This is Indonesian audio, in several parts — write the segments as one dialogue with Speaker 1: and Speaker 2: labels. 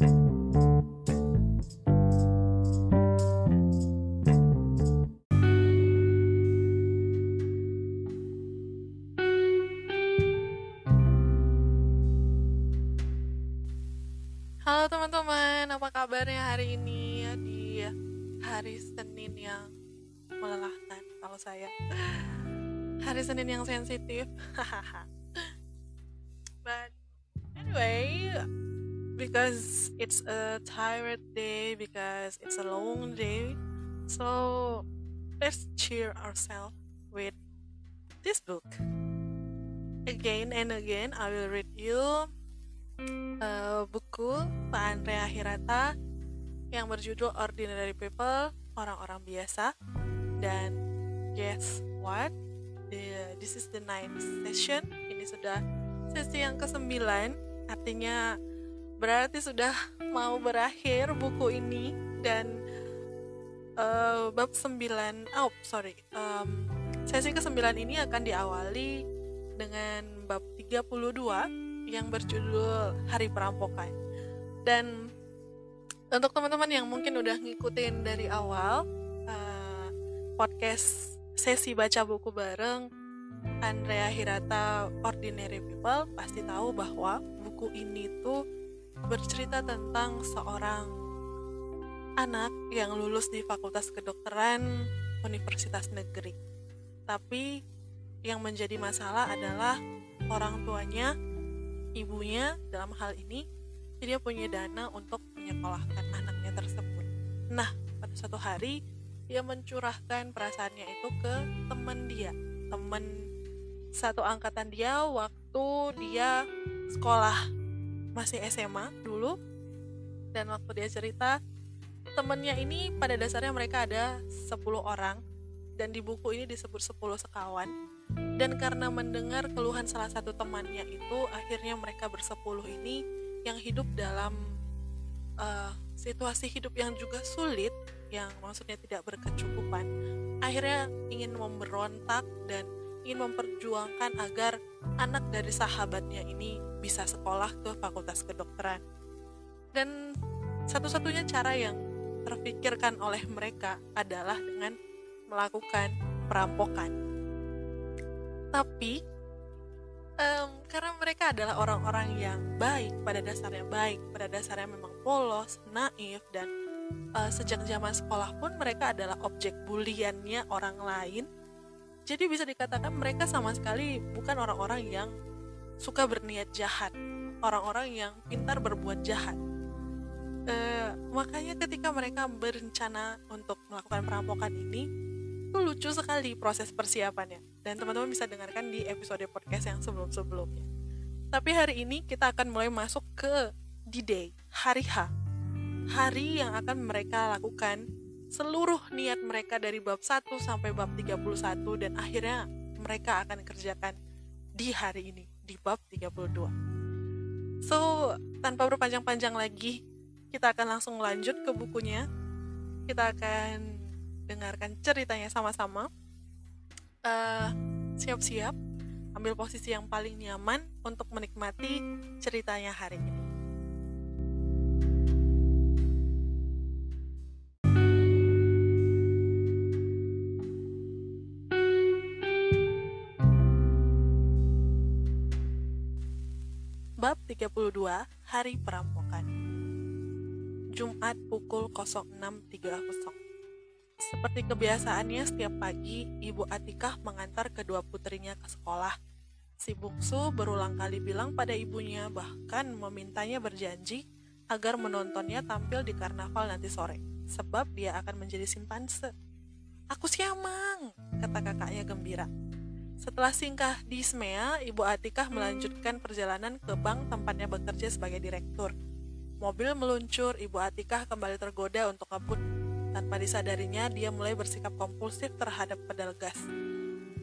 Speaker 1: Halo teman-teman, apa kabarnya hari ini ya di hari Senin yang melelahkan kalau saya? Hari Senin yang sensitif. But anyway because it's a tired day because it's a long day so let's cheer ourselves with this book again and again I will read you uh, buku Pak Andrea Hirata yang berjudul Ordinary People, orang-orang biasa. Dan guess what? The, this is the ninth session. Ini sudah sesi yang ke-9, artinya berarti sudah mau berakhir buku ini dan uh, bab 9, oh sorry, um, sesi ke-9 ini akan diawali dengan bab 32 yang berjudul Hari Perampokan. Dan untuk teman-teman yang mungkin udah ngikutin dari awal uh, podcast sesi baca buku bareng Andrea Hirata Ordinary People pasti tahu bahwa buku ini tuh bercerita tentang seorang anak yang lulus di Fakultas Kedokteran Universitas Negeri. Tapi yang menjadi masalah adalah orang tuanya, ibunya dalam hal ini dia punya dana untuk menyekolahkan anaknya tersebut. Nah, pada suatu hari dia mencurahkan perasaannya itu ke teman dia, teman satu angkatan dia waktu dia sekolah masih SMA dulu. Dan waktu dia cerita, temennya ini pada dasarnya mereka ada 10 orang dan di buku ini disebut 10 sekawan. Dan karena mendengar keluhan salah satu temannya itu, akhirnya mereka bersepuluh ini yang hidup dalam uh, situasi hidup yang juga sulit, yang maksudnya tidak berkecukupan, akhirnya ingin memberontak dan ingin memperjuangkan agar anak dari sahabatnya ini bisa sekolah ke fakultas kedokteran. Dan satu-satunya cara yang terpikirkan oleh mereka adalah dengan melakukan perampokan. Tapi um, karena mereka adalah orang-orang yang baik pada dasarnya baik pada dasarnya memang polos naif dan uh, sejak zaman sekolah pun mereka adalah objek buliannya orang lain jadi bisa dikatakan mereka sama sekali bukan orang-orang yang suka berniat jahat orang-orang yang pintar berbuat jahat uh, makanya ketika mereka berencana untuk melakukan perampokan ini itu lucu sekali proses persiapannya dan teman-teman bisa dengarkan di episode podcast yang sebelum-sebelumnya. Tapi hari ini kita akan mulai masuk ke D-Day, hari H. Hari yang akan mereka lakukan seluruh niat mereka dari bab 1 sampai bab 31 dan akhirnya mereka akan kerjakan di hari ini, di bab 32. So, tanpa berpanjang-panjang lagi, kita akan langsung lanjut ke bukunya. Kita akan dengarkan ceritanya sama-sama. Uh, siap-siap, ambil posisi yang paling nyaman untuk menikmati ceritanya hari ini. 32 Hari Perampokan Jumat pukul 06.30 seperti kebiasaannya setiap pagi, Ibu Atikah mengantar kedua putrinya ke sekolah. Si bungsu berulang kali bilang pada ibunya bahkan memintanya berjanji agar menontonnya tampil di karnaval nanti sore, sebab dia akan menjadi simpanse. Aku siamang, kata kakaknya gembira. Setelah singkah di Smea, Ibu Atikah melanjutkan perjalanan ke bank tempatnya bekerja sebagai direktur. Mobil meluncur, Ibu Atikah kembali tergoda untuk kabut tanpa disadarinya, dia mulai bersikap kompulsif terhadap pedal gas.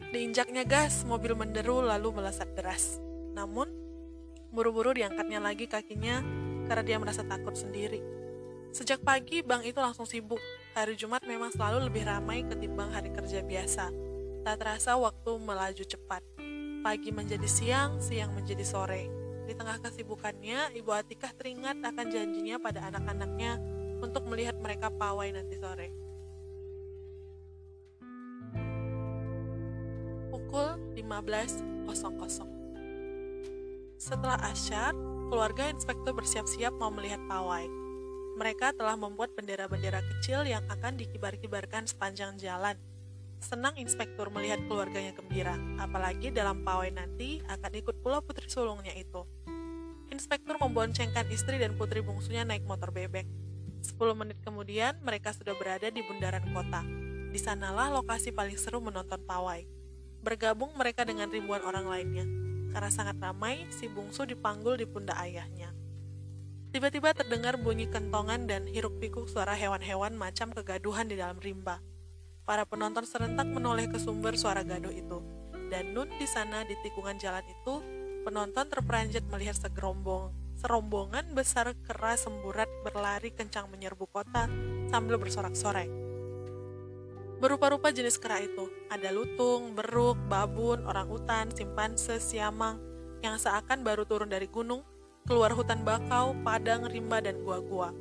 Speaker 1: Diinjaknya gas, mobil menderu lalu melesat deras. Namun, buru-buru diangkatnya lagi kakinya karena dia merasa takut sendiri. Sejak pagi, bank itu langsung sibuk. Hari Jumat memang selalu lebih ramai ketimbang hari kerja biasa. Tak terasa waktu melaju cepat. Pagi menjadi siang, siang menjadi sore. Di tengah kesibukannya, Ibu Atikah teringat akan janjinya pada anak-anaknya untuk melihat mereka pawai nanti sore. Pukul 15.00 Setelah asyar, keluarga inspektur bersiap-siap mau melihat pawai. Mereka telah membuat bendera-bendera kecil yang akan dikibar-kibarkan sepanjang jalan. Senang inspektur melihat keluarganya gembira, apalagi dalam pawai nanti akan ikut pula putri sulungnya itu. Inspektur memboncengkan istri dan putri bungsunya naik motor bebek. Sepuluh menit kemudian, mereka sudah berada di bundaran kota. Di sanalah lokasi paling seru menonton pawai. Bergabung mereka dengan ribuan orang lainnya. Karena sangat ramai, si bungsu dipanggul di pundak ayahnya. Tiba-tiba terdengar bunyi kentongan dan hiruk-pikuk suara hewan-hewan macam kegaduhan di dalam rimba. Para penonton serentak menoleh ke sumber suara gaduh itu. Dan nun di sana di tikungan jalan itu, penonton terperanjat melihat segerombong serombongan besar kera semburat berlari kencang menyerbu kota sambil bersorak-sorai. Berupa-rupa jenis kera itu, ada lutung, beruk, babun, orang utan, simpanse, siamang, yang seakan baru turun dari gunung keluar hutan bakau, padang, rimba, dan gua-gua.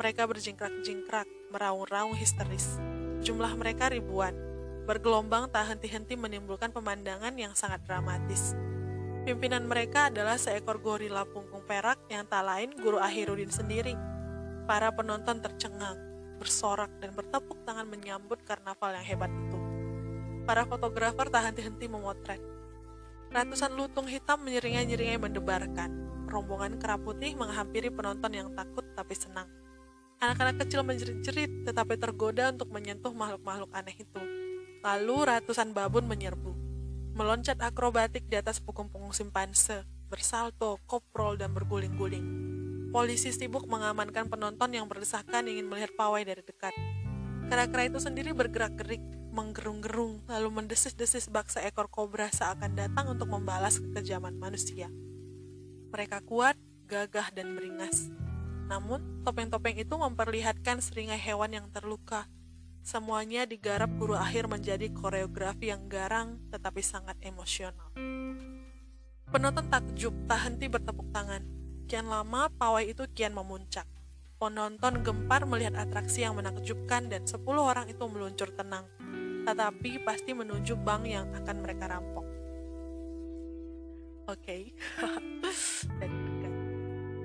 Speaker 1: Mereka berjingkrak-jingkrak, meraung-raung histeris. Jumlah mereka ribuan, bergelombang tak henti-henti menimbulkan pemandangan yang sangat dramatis. Pimpinan mereka adalah seekor gorila punggung perak yang tak lain guru Ahirudin sendiri. Para penonton tercengang, bersorak, dan bertepuk tangan menyambut karnaval yang hebat itu. Para fotografer tak henti-henti memotret. Ratusan lutung hitam menyeringai-nyeringai mendebarkan rombongan kera putih menghampiri penonton yang takut tapi senang. Anak-anak kecil menjerit-jerit tetapi tergoda untuk menyentuh makhluk-makhluk aneh itu. Lalu ratusan babun menyerbu. Meloncat akrobatik di atas punggung-punggung simpanse, bersalto, koprol, dan berguling-guling. Polisi sibuk mengamankan penonton yang berdesakan ingin melihat pawai dari dekat. Kera-kera itu sendiri bergerak-gerik, menggerung-gerung, lalu mendesis-desis bak seekor kobra seakan datang untuk membalas kekejaman manusia. Mereka kuat, gagah, dan beringas. Namun, topeng-topeng itu memperlihatkan seringai hewan yang terluka. Semuanya digarap guru akhir menjadi koreografi yang garang tetapi sangat emosional. Penonton takjub tak henti bertepuk tangan. Kian lama pawai itu kian memuncak. Penonton gempar melihat atraksi yang menakjubkan dan 10 orang itu meluncur tenang. Tetapi pasti menuju bank yang akan mereka rampok. Oke. Okay.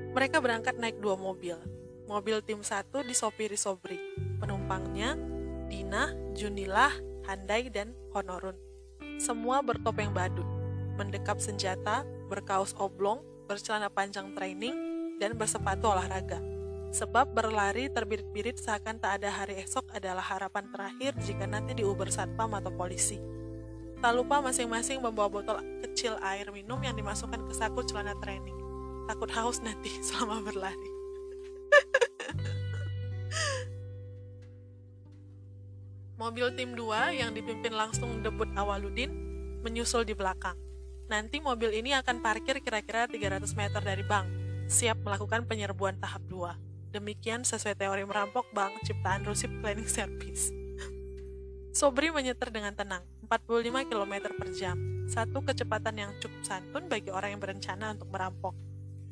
Speaker 1: Mereka berangkat naik dua mobil. Mobil tim satu disopiri Sobri. Penumpangnya Dina, Junilah, Handai, dan Honorun. Semua bertopeng badut, mendekap senjata, berkaos oblong, bercelana panjang training, dan bersepatu olahraga. Sebab berlari terbirit-birit seakan tak ada hari esok adalah harapan terakhir jika nanti diuber satpam atau polisi. Tak lupa masing-masing membawa botol kecil air minum yang dimasukkan ke saku celana training. Takut haus nanti selama berlari. Mobil tim 2 yang dipimpin langsung debut Awaludin menyusul di belakang. Nanti mobil ini akan parkir kira-kira 300 meter dari bank, siap melakukan penyerbuan tahap 2. Demikian sesuai teori merampok bank ciptaan Rusip Cleaning Service. Sobri menyetir dengan tenang, 45 km per jam. Satu kecepatan yang cukup santun bagi orang yang berencana untuk merampok.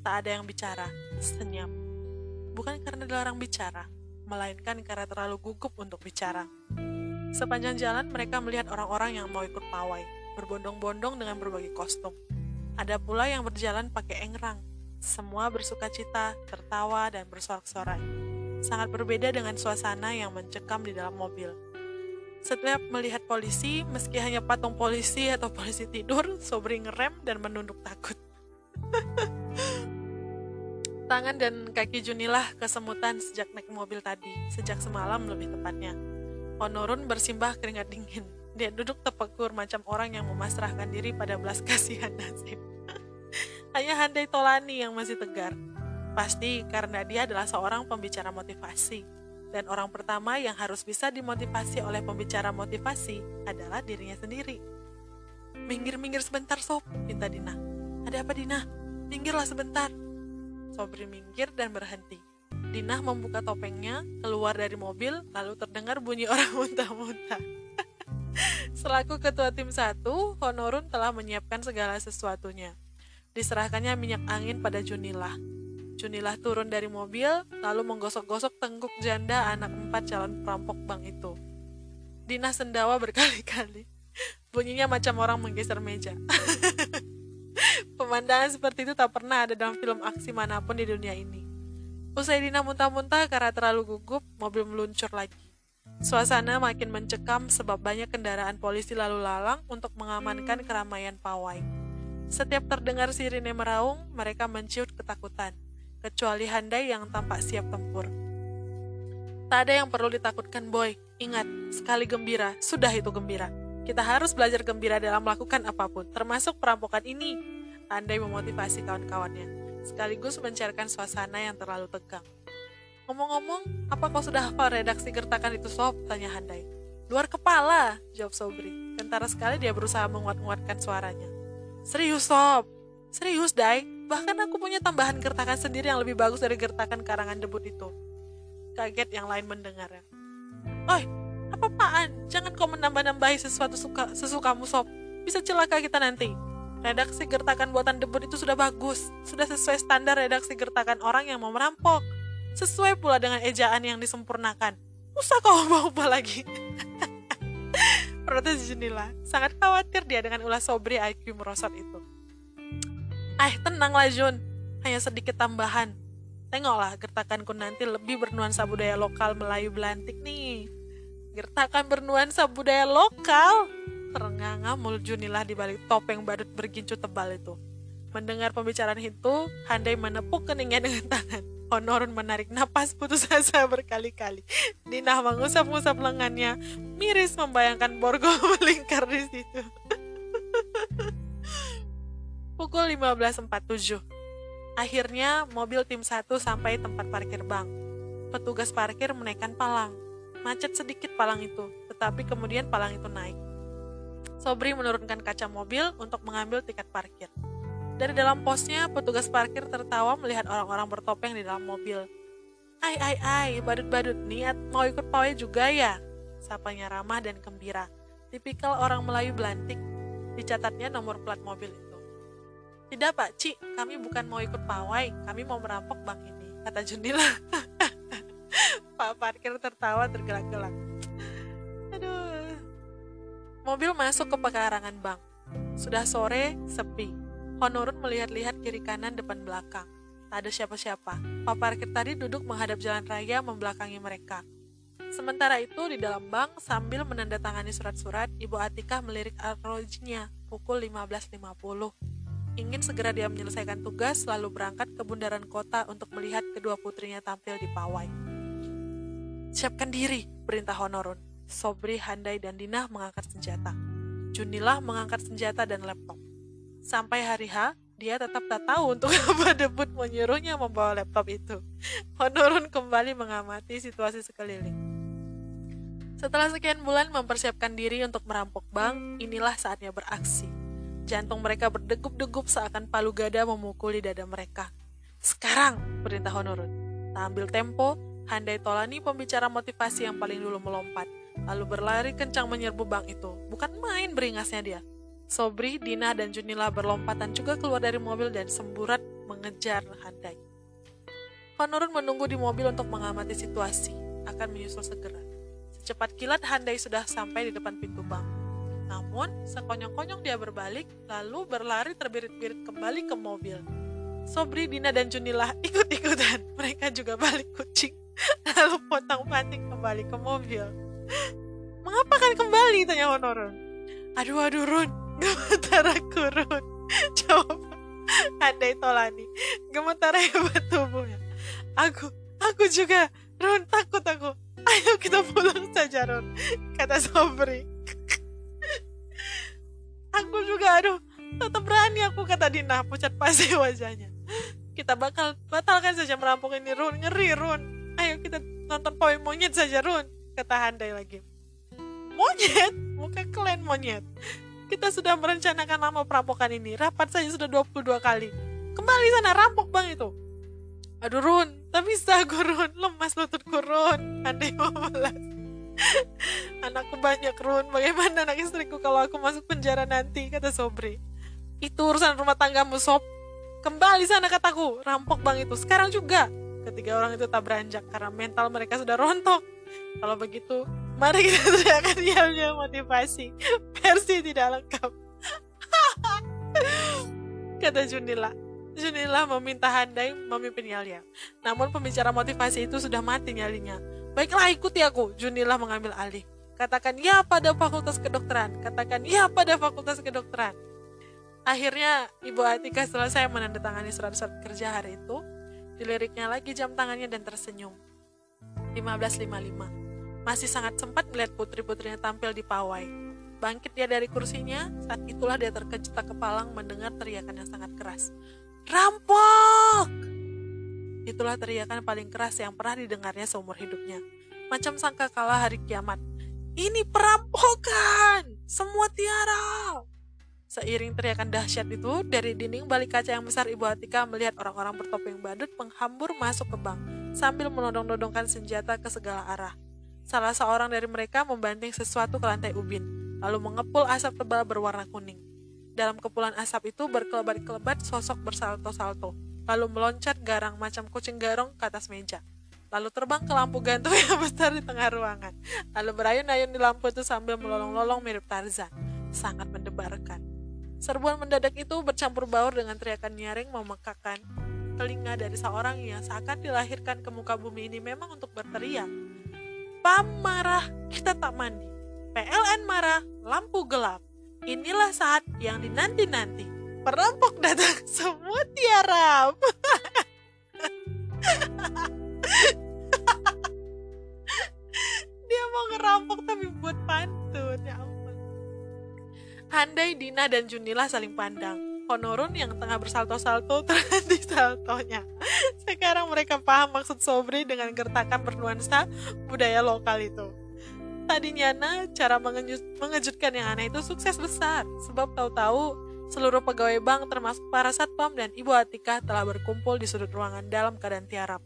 Speaker 1: Tak ada yang bicara, senyap. Bukan karena dilarang bicara, melainkan karena terlalu gugup untuk bicara. Sepanjang jalan mereka melihat orang-orang yang mau ikut pawai, berbondong-bondong dengan berbagai kostum. Ada pula yang berjalan pakai engrang. Semua bersuka cita, tertawa, dan bersorak-sorai. Sangat berbeda dengan suasana yang mencekam di dalam mobil setiap melihat polisi, meski hanya patung polisi atau polisi tidur, Sobri ngerem dan menunduk takut. Tangan dan kaki Junilah kesemutan sejak naik mobil tadi, sejak semalam lebih tepatnya. Honorun bersimbah keringat dingin. Dia duduk tepekur macam orang yang memasrahkan diri pada belas kasihan nasib. Hanya Handai Tolani yang masih tegar. Pasti karena dia adalah seorang pembicara motivasi dan orang pertama yang harus bisa dimotivasi oleh pembicara motivasi adalah dirinya sendiri. Minggir-minggir sebentar sob, minta Dina. Ada apa Dina? Minggirlah sebentar. Sobri minggir dan berhenti. Dina membuka topengnya, keluar dari mobil, lalu terdengar bunyi orang muntah-muntah. Selaku ketua tim satu, Honorun telah menyiapkan segala sesuatunya. Diserahkannya minyak angin pada Junilah. Junilah turun dari mobil, lalu menggosok-gosok tengkuk janda anak empat calon perampok bank itu. Dina sendawa berkali-kali. Bunyinya macam orang menggeser meja. Pemandangan seperti itu tak pernah ada dalam film aksi mana pun di dunia ini. Usai Dina muntah-muntah karena terlalu gugup, mobil meluncur lagi. Suasana makin mencekam sebab banyak kendaraan polisi lalu lalang untuk mengamankan keramaian pawai. Setiap terdengar sirine meraung, mereka menciut ketakutan, kecuali Handai yang tampak siap tempur. Tak ada yang perlu ditakutkan, Boy. Ingat, sekali gembira, sudah itu gembira. Kita harus belajar gembira dalam melakukan apa pun, termasuk perampokan ini. Andai memotivasi kawan-kawannya, sekaligus mencairkan suasana yang terlalu tegang. Ngomong-ngomong, apa kau sudah hafal redaksi gertakan itu sob? Tanya Handai. Luar kepala, jawab Sobri. Kentara sekali dia berusaha menguat-nguatkan suaranya. Serius, Sob. Serius, Dai. Bahkan aku punya tambahan gertakan sendiri yang lebih bagus dari gertakan karangan debut itu. Kaget yang lain mendengarnya. Oi, apa-apaan? Jangan kau menambah-nambahi sesuatu suka, sesukamu, Sob. Bisa celaka kita nanti. Redaksi gertakan buatan debut itu sudah bagus. Sudah sesuai standar redaksi gertakan orang yang mau merampok. Sesuai pula dengan ejaan yang disempurnakan. Usah kau ubah-ubah lagi. Protes Junila. Sangat khawatir dia dengan ulah sobri IQ merosot itu. Eh, tenanglah Jun. Hanya sedikit tambahan. Tengoklah gertakanku nanti lebih bernuansa budaya lokal Melayu Belantik nih. Gertakan bernuansa budaya lokal. Terengah-engah mulut Junilah di balik topeng badut bergincu tebal itu. Mendengar pembicaraan itu, Handai menepuk keningnya dengan tangan. Honorun menarik napas putus asa berkali-kali. Dina mengusap-usap lengannya, miris membayangkan Borgo melingkar di situ. Pukul 15.47. Akhirnya mobil tim satu sampai tempat parkir bank. Petugas parkir menaikkan palang. Macet sedikit palang itu, tetapi kemudian palang itu naik. Sobri menurunkan kaca mobil untuk mengambil tiket parkir. Dari dalam posnya, petugas parkir tertawa melihat orang-orang bertopeng di dalam mobil. Ai, ai, ai, badut-badut niat mau ikut pawai juga ya? Sapanya ramah dan gembira. Tipikal orang Melayu belantik. Dicatatnya nomor plat mobil itu. Tidak pak, Ci, kami bukan mau ikut pawai, kami mau merampok bank ini, kata Jundila. pak parkir tertawa tergelak-gelak. Aduh. Mobil masuk ke pekarangan bank. Sudah sore, sepi Honorun melihat-lihat kiri kanan depan belakang. Tak ada siapa-siapa. Pak parkir tadi duduk menghadap jalan raya membelakangi mereka. Sementara itu, di dalam bank, sambil menandatangani surat-surat, Ibu Atikah melirik arlojinya pukul 15.50. Ingin segera dia menyelesaikan tugas, lalu berangkat ke bundaran kota untuk melihat kedua putrinya tampil di pawai. Siapkan diri, perintah Honorun. Sobri, Handai, dan Dinah mengangkat senjata. Junilah mengangkat senjata dan laptop. Sampai hari H, dia tetap tak tahu untuk apa debut menyuruhnya membawa laptop itu. Honorun kembali mengamati situasi sekeliling. Setelah sekian bulan mempersiapkan diri untuk merampok bank, inilah saatnya beraksi. Jantung mereka berdegup-degup seakan palu gada memukuli dada mereka. Sekarang, perintah Honorun. Tak ambil tempo, Handai Tolani pembicara motivasi yang paling dulu melompat, lalu berlari kencang menyerbu bank itu. Bukan main beringasnya dia. Sobri, Dina, dan Junila berlompatan juga keluar dari mobil dan semburat mengejar Handai. Honorun menunggu di mobil untuk mengamati situasi, akan menyusul segera. Secepat kilat Handai sudah sampai di depan pintu bank. Namun, sekonyong-konyong dia berbalik, lalu berlari terbirit-birit kembali ke mobil. Sobri, Dina, dan Junila ikut-ikutan. Mereka juga balik kucing, lalu potong pating kembali ke mobil. Mengapa kan kembali? Tanya Honorun. Aduh, aduh, Run, gemetar aku Run. Jawab Andai Tolani. Gemetar hebat tubuhnya. Aku aku juga. Run takut aku. Ayo kita pulang saja Run. Kata Sobri. Aku juga aduh. Tetap berani aku kata Dina pucat pasti wajahnya. Kita bakal batalkan saja merampok ini Run. Ngeri Run ayo kita nonton poin monyet saja Run kata Handai lagi monyet muka kalian monyet kita sudah merencanakan nama perampokan ini. Rapat saja sudah 22 kali. Kembali sana, rampok bang itu. Aduh Run, tak bisa gue Run. Lemas lututku Run. Andai mau balas. Anakku banyak Run. Bagaimana anak istriku kalau aku masuk penjara nanti? Kata Sobri. Itu urusan rumah tanggamu Sob. Kembali sana kataku, rampok bang itu. Sekarang juga. Ketiga orang itu tak beranjak karena mental mereka sudah rontok. Kalau begitu, mari kita teriakan yelnya motivasi. Versi tidak lengkap. Kata Junila. Junila meminta Handai memimpin Yalia. Namun pembicara motivasi itu sudah mati nyalinya. Baiklah ikuti aku, Junila mengambil alih. Katakan ya pada fakultas kedokteran. Katakan ya pada fakultas kedokteran. Akhirnya Ibu Atika selesai menandatangani surat-surat kerja hari itu. Diliriknya lagi jam tangannya dan tersenyum. 15.55 Masih sangat sempat melihat putri-putrinya tampil di pawai. Bangkit dia dari kursinya, saat itulah dia terkejut tak kepalang mendengar teriakan yang sangat keras. Rampok! Itulah teriakan paling keras yang pernah didengarnya seumur hidupnya. Macam sangka kalah hari kiamat. Ini perampokan! Semua tiara! Seiring teriakan dahsyat itu, dari dinding balik kaca yang besar Ibu Atika melihat orang-orang bertopeng badut menghambur masuk ke bank, sambil menodong-nodongkan senjata ke segala arah. Salah seorang dari mereka membanting sesuatu ke lantai ubin, lalu mengepul asap tebal berwarna kuning. Dalam kepulan asap itu berkelebat-kelebat sosok bersalto-salto, lalu meloncat garang macam kucing garong ke atas meja. Lalu terbang ke lampu gantung yang besar di tengah ruangan. Lalu berayun-ayun di lampu itu sambil melolong-lolong mirip Tarzan. Sangat mendebarkan. Serbuan mendadak itu bercampur baur dengan teriakan nyaring memekakan telinga dari seorang yang seakan dilahirkan ke muka bumi ini memang untuk berteriak. Pam marah, kita tak mandi. PLN marah, lampu gelap. Inilah saat yang dinanti-nanti. Perampok datang semua tiarap. Dia mau ngerampok tapi buat pantun ya ampun. Handai, Dina, dan Junila saling pandang. Honorun yang tengah bersalto-salto terhenti saltonya. Sekarang mereka paham maksud Sobri dengan gertakan bernuansa budaya lokal itu. Tadinya Nyana, cara mengejutkan yang aneh itu sukses besar, sebab tahu-tahu seluruh pegawai bank termasuk para satpam dan Ibu Atika telah berkumpul di sudut ruangan dalam keadaan tiarap.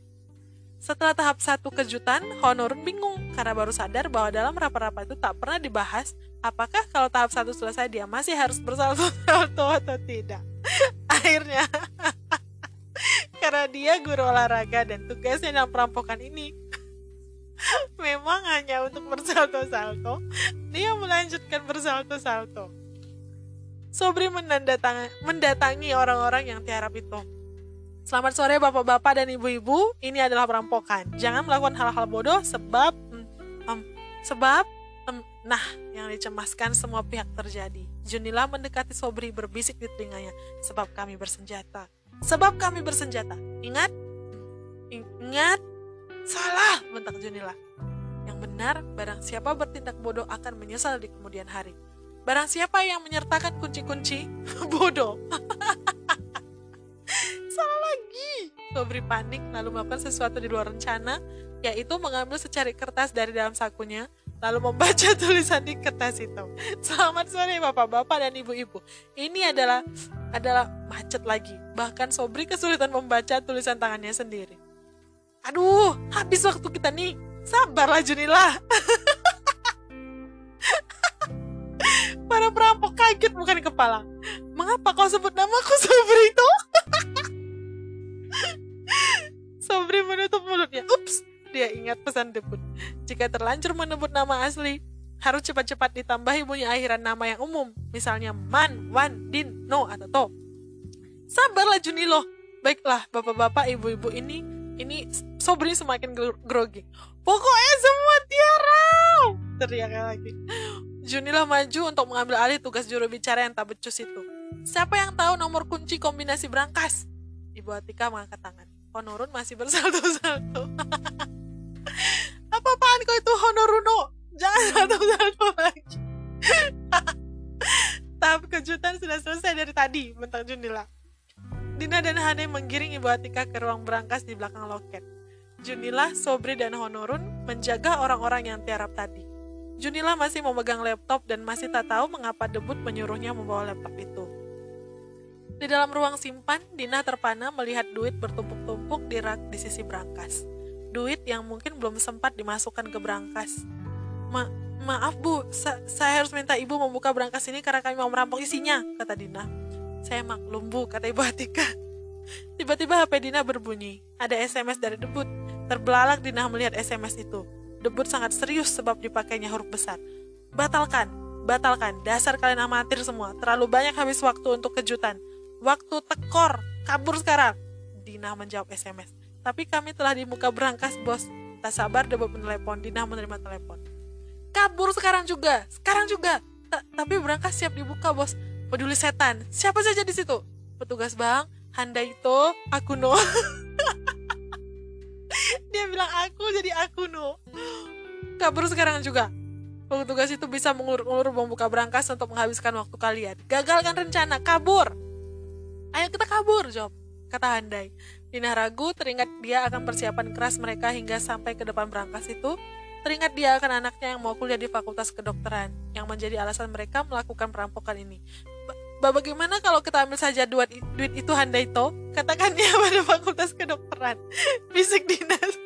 Speaker 1: Setelah tahap satu kejutan, Honorun bingung karena baru sadar bahwa dalam rapat-rapat itu tak pernah dibahas apakah kalau tahap satu selesai dia masih harus bersalto-salto atau tidak. Akhirnya, karena dia guru olahraga dan tugasnya dalam perampokan ini memang hanya untuk bersalto-salto, dia melanjutkan bersalto-salto. Sobri mendatangi orang-orang yang tiarap itu. Selamat sore bapak-bapak dan ibu-ibu, ini adalah perampokan. Jangan melakukan hal-hal bodoh sebab um, sebab um, nah yang dicemaskan semua pihak terjadi. Junila mendekati Sobri berbisik di telinganya, sebab kami bersenjata. Sebab kami bersenjata. Ingat? Ingat Salah, bentak Junila. Yang benar, barang siapa bertindak bodoh akan menyesal di kemudian hari. Barang siapa yang menyertakan kunci-kunci, bodoh. Salah lagi. Sobri panik lalu melakukan sesuatu di luar rencana, yaitu mengambil secari kertas dari dalam sakunya, lalu membaca tulisan di kertas itu. Selamat sore bapak-bapak dan ibu-ibu. Ini adalah adalah macet lagi. Bahkan Sobri kesulitan membaca tulisan tangannya sendiri. Aduh, habis waktu kita nih. Sabarlah Junila. Para perampok kaget bukan kepala. Mengapa kau sebut namaku Sobri itu? Sobri menutup mulutnya. Ups, dia ingat pesan debut. Jika terlanjur menyebut nama asli, harus cepat-cepat ditambahi bunyi akhiran nama yang umum. Misalnya Man, Wan, Din, No, atau To. Sabarlah Junilo. Baiklah, bapak-bapak, ibu-ibu ini ini Sobri semakin grogi. Pokoknya semua Tiara! Teriaknya lagi. Junilah maju untuk mengambil alih tugas juru bicara yang tak becus itu. Siapa yang tahu nomor kunci kombinasi berangkas? Ibu Atika mengangkat tangan. Honorun masih bersalto-salto. Apa-apaan kau itu Honoruno? Jangan salto-salto lagi. Tahap kejutan sudah selesai dari tadi, bentak Junila. Dina dan Hane menggiring Ibu Atika ke ruang berangkas di belakang loket. Junilah, Sobri, dan Honorun menjaga orang-orang yang tiarap tadi. Junilah masih memegang laptop dan masih tak tahu mengapa debut menyuruhnya membawa laptop itu. Di dalam ruang simpan, Dina terpana melihat duit bertumpuk-tumpuk di rak di sisi berangkas. Duit yang mungkin belum sempat dimasukkan ke berangkas. Ma maaf bu, sa saya harus minta ibu membuka berangkas ini karena kami mau merampok isinya, kata Dina. Saya maklum bu, kata Ibu Atika. Tiba-tiba HP Dina berbunyi. Ada SMS dari debut. Terbelalak Dina melihat SMS itu. Debut sangat serius sebab dipakainya huruf besar. Batalkan, batalkan. Dasar kalian amatir semua. Terlalu banyak habis waktu untuk kejutan. Waktu tekor, kabur sekarang. Dina menjawab SMS. Tapi kami telah di muka berangkas, bos. Tak sabar debut menelepon. Dina menerima telepon. Kabur sekarang juga, sekarang juga. Ta tapi berangkas siap dibuka, bos. Peduli setan. Siapa saja di situ? Petugas bang, aku no. Dia bilang aku jadi aku no. Kabur sekarang juga. Petugas itu bisa mengulur-ulur membuka berangkas untuk menghabiskan waktu kalian. Gagalkan rencana, kabur. Ayo kita kabur, Job, kata Handai. Dina ragu, teringat dia akan persiapan keras mereka hingga sampai ke depan berangkas itu. Teringat dia akan anaknya yang mau kuliah di fakultas kedokteran, yang menjadi alasan mereka melakukan perampokan ini. Ba bagaimana kalau kita ambil saja duit, duit itu Handai to? Katakan dia pada fakultas kedokteran. Bisik dinas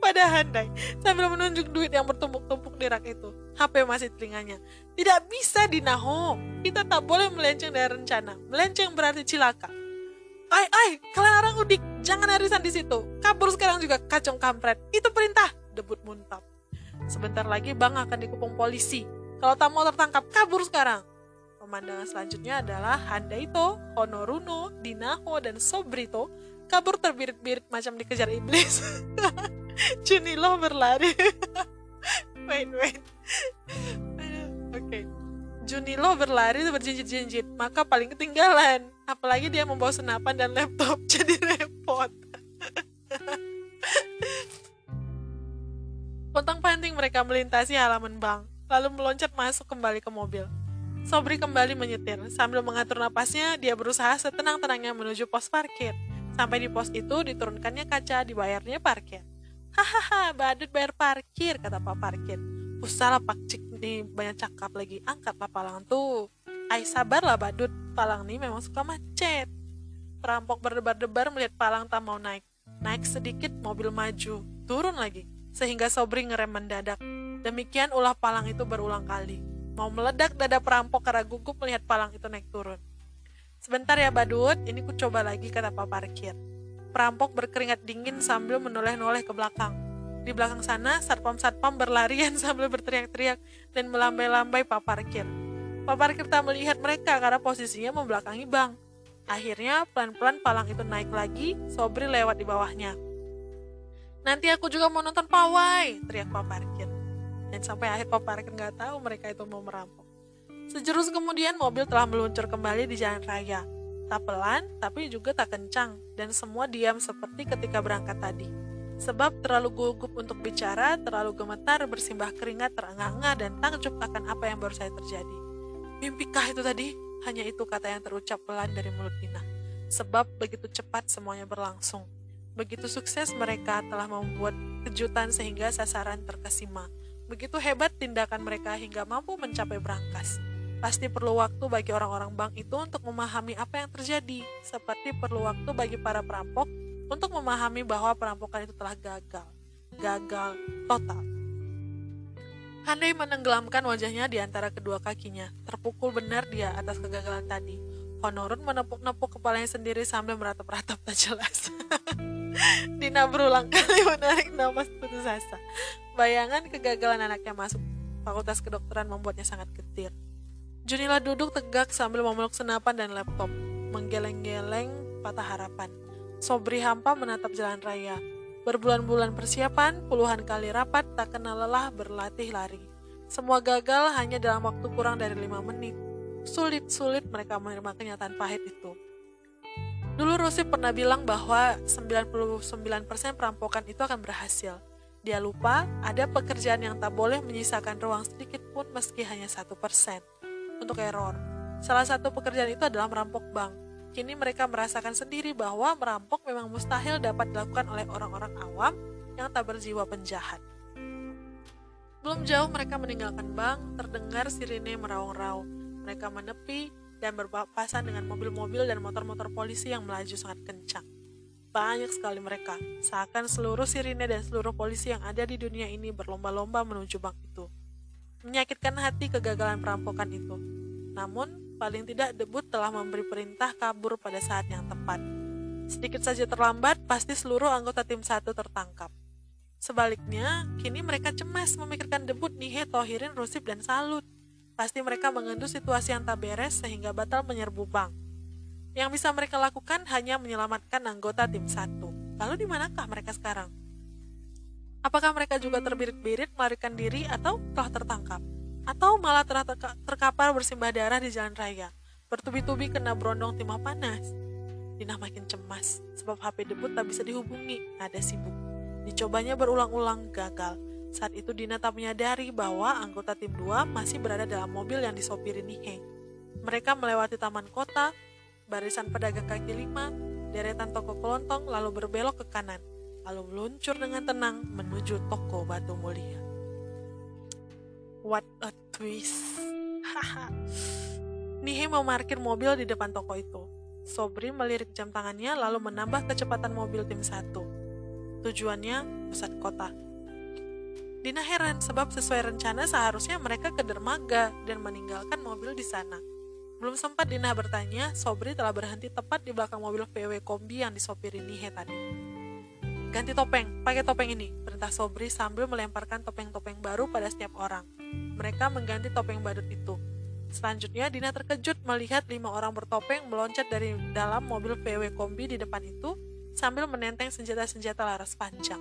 Speaker 1: pada Handai sambil menunjuk duit yang bertumpuk-tumpuk di rak itu. HP masih telinganya. Tidak bisa Dinaho. Kita tak boleh melenceng dari rencana. Melenceng berarti cilaka. Ai, ai, kalian orang udik, jangan arisan di situ. Kabur sekarang juga kacung kampret. Itu perintah, debut muntap. Sebentar lagi Bang akan dikepung polisi. Kalau tak mau tertangkap, kabur sekarang. Pemandangan selanjutnya adalah Handaito, Honoruno, Dinaho, dan Sobrito kabur terbirit-birit macam dikejar iblis. Junilo berlari. wait, wait. Oke. Okay. Junilo berlari berjinjit-jinjit, maka paling ketinggalan. Apalagi dia membawa senapan dan laptop, jadi repot. Pontang-panting mereka melintasi halaman bank, lalu meloncat masuk kembali ke mobil. Sobri kembali menyetir. Sambil mengatur napasnya, dia berusaha setenang-tenangnya menuju pos parkir. Sampai di pos itu, diturunkannya kaca, dibayarnya parkir. Hahaha, badut bayar parkir, kata Pak Parkir. Usahlah Pak Cik nih, banyak cakap lagi. Angkatlah palang tuh. Ay, sabarlah badut, palang nih memang suka macet. Perampok berdebar-debar melihat palang tak mau naik. Naik sedikit, mobil maju. Turun lagi. Sehingga Sobri ngerem mendadak. Demikian ulah palang itu berulang kali. Mau meledak dada perampok karena gugup melihat palang itu naik turun. Sebentar ya badut, ini ku coba lagi kata Pak Parkir. Perampok berkeringat dingin sambil menoleh-noleh ke belakang. Di belakang sana, satpam-satpam berlarian sambil berteriak-teriak dan melambai-lambai Pak Parkir. Pak Parkir tak melihat mereka karena posisinya membelakangi bank. Akhirnya, pelan-pelan palang itu naik lagi, Sobri lewat di bawahnya. Nanti aku juga mau nonton pawai, teriak Pak Parkir dan sampai akhir Pak Parker nggak tahu mereka itu mau merampok. Sejurus kemudian mobil telah meluncur kembali di jalan raya. Tak pelan, tapi juga tak kencang, dan semua diam seperti ketika berangkat tadi. Sebab terlalu gugup untuk bicara, terlalu gemetar, bersimbah keringat, terengah-engah, dan takjub akan apa yang baru saja terjadi. Mimpikah itu tadi? Hanya itu kata yang terucap pelan dari mulut Dina. Sebab begitu cepat semuanya berlangsung. Begitu sukses mereka telah membuat kejutan sehingga sasaran terkesima. Begitu hebat tindakan mereka hingga mampu mencapai berangkas. Pasti perlu waktu bagi orang-orang bank itu untuk memahami apa yang terjadi, seperti perlu waktu bagi para perampok untuk memahami bahwa perampokan itu telah gagal. Gagal total. Handai menenggelamkan wajahnya di antara kedua kakinya. Terpukul benar dia atas kegagalan tadi. Honorun menepuk-nepuk kepalanya sendiri sambil meratap-ratap tak jelas. Dina berulang kali menarik napas putus asa. Bayangan kegagalan anaknya masuk fakultas kedokteran membuatnya sangat getir. Junila duduk tegak sambil memeluk senapan dan laptop, menggeleng-geleng patah harapan. Sobri hampa menatap jalan raya. Berbulan-bulan persiapan, puluhan kali rapat, tak kenal lelah berlatih lari. Semua gagal hanya dalam waktu kurang dari lima menit. Sulit-sulit mereka menerima kenyataan pahit itu. Dulu Rosi pernah bilang bahwa 99% perampokan itu akan berhasil. Dia lupa ada pekerjaan yang tak boleh menyisakan ruang sedikit pun meski hanya satu persen untuk error. Salah satu pekerjaan itu adalah merampok bank. Kini mereka merasakan sendiri bahwa merampok memang mustahil dapat dilakukan oleh orang-orang awam yang tak berjiwa penjahat. Belum jauh mereka meninggalkan bank, terdengar sirine meraung-raung. Mereka menepi dan berpapasan dengan mobil-mobil dan motor-motor polisi yang melaju sangat kencang banyak sekali mereka, seakan seluruh sirine dan seluruh polisi yang ada di dunia ini berlomba-lomba menuju bank itu. Menyakitkan hati kegagalan perampokan itu. Namun, paling tidak debut telah memberi perintah kabur pada saat yang tepat. Sedikit saja terlambat, pasti seluruh anggota tim satu tertangkap. Sebaliknya, kini mereka cemas memikirkan debut Nihe, Tohirin, Rusip, dan Salut. Pasti mereka mengendu situasi yang tak beres sehingga batal menyerbu bank. Yang bisa mereka lakukan hanya menyelamatkan anggota tim satu. Lalu di manakah mereka sekarang? Apakah mereka juga terbirit-birit melarikan diri atau telah tertangkap? Atau malah telah terkapar bersimbah darah di jalan raya, bertubi-tubi kena berondong timah panas? Dina makin cemas, sebab HP debut tak bisa dihubungi, ada sibuk. Dicobanya berulang-ulang gagal. Saat itu Dina tak menyadari bahwa anggota tim 2 masih berada dalam mobil yang disopiri Nihe. Mereka melewati taman kota, barisan pedagang kaki lima, deretan toko kelontong, lalu berbelok ke kanan, lalu meluncur dengan tenang menuju toko batu mulia. What a twist. Nihe memarkir mobil di depan toko itu. Sobri melirik jam tangannya lalu menambah kecepatan mobil tim satu. Tujuannya pusat kota. Dina heran sebab sesuai rencana seharusnya mereka ke dermaga dan meninggalkan mobil di sana. Belum sempat Dina bertanya, Sobri telah berhenti tepat di belakang mobil VW kombi yang disopiri Nihe tadi. Ganti topeng, pakai topeng ini, perintah Sobri sambil melemparkan topeng-topeng baru pada setiap orang. Mereka mengganti topeng badut itu. Selanjutnya, Dina terkejut melihat lima orang bertopeng meloncat dari dalam mobil VW kombi di depan itu sambil menenteng senjata-senjata laras panjang.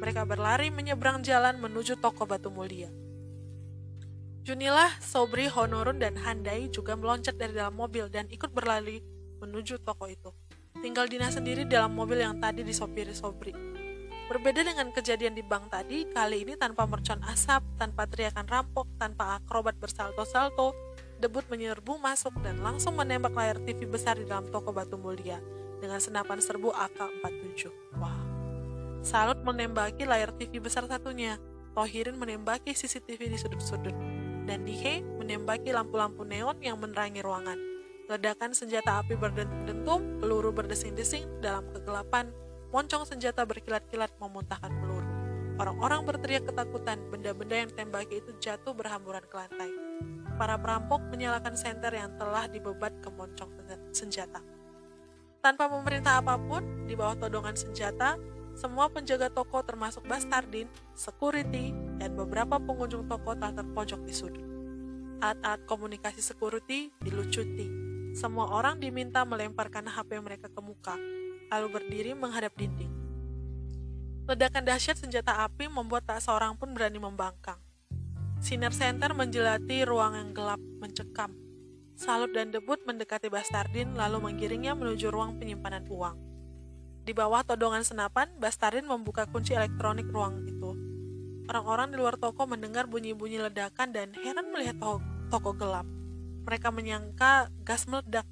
Speaker 1: Mereka berlari menyeberang jalan menuju toko batu mulia. Junilah, Sobri, Honorun, dan Handai juga meloncat dari dalam mobil dan ikut berlari menuju toko itu. Tinggal Dina sendiri dalam mobil yang tadi disopiri Sobri. Berbeda dengan kejadian di bank tadi, kali ini tanpa mercon asap, tanpa teriakan rampok, tanpa akrobat bersalto-salto, debut menyerbu masuk dan langsung menembak layar TV besar di dalam toko batu mulia dengan senapan serbu AK-47. Wah. Salut menembaki layar TV besar satunya. Tohirin menembaki CCTV di sudut-sudut. Dan Nihe menembaki lampu-lampu neon yang menerangi ruangan. Ledakan senjata api berdentum-dentum, peluru berdesing-desing dalam kegelapan, moncong senjata berkilat-kilat memuntahkan peluru. Orang-orang berteriak ketakutan, benda-benda yang ditembaki itu jatuh berhamburan ke lantai. Para perampok menyalakan senter yang telah dibebat ke moncong senjata. Tanpa memerintah apa pun, di bawah todongan senjata, semua penjaga toko termasuk Bastardin, security, dan beberapa pengunjung toko telah terpojok di sudut. Alat-alat komunikasi security dilucuti. Semua orang diminta melemparkan HP mereka ke muka, lalu berdiri menghadap dinding. Ledakan dahsyat senjata api membuat tak seorang pun berani membangkang. Sinar center menjelati ruang yang gelap, mencekam, Salut dan Debut mendekati Bastardin lalu menggiringnya menuju ruang penyimpanan uang. Di bawah todongan senapan, Bastardin membuka kunci elektronik ruang itu. Orang-orang di luar toko mendengar bunyi-bunyi ledakan dan heran melihat toko, toko gelap. Mereka menyangka gas meledak.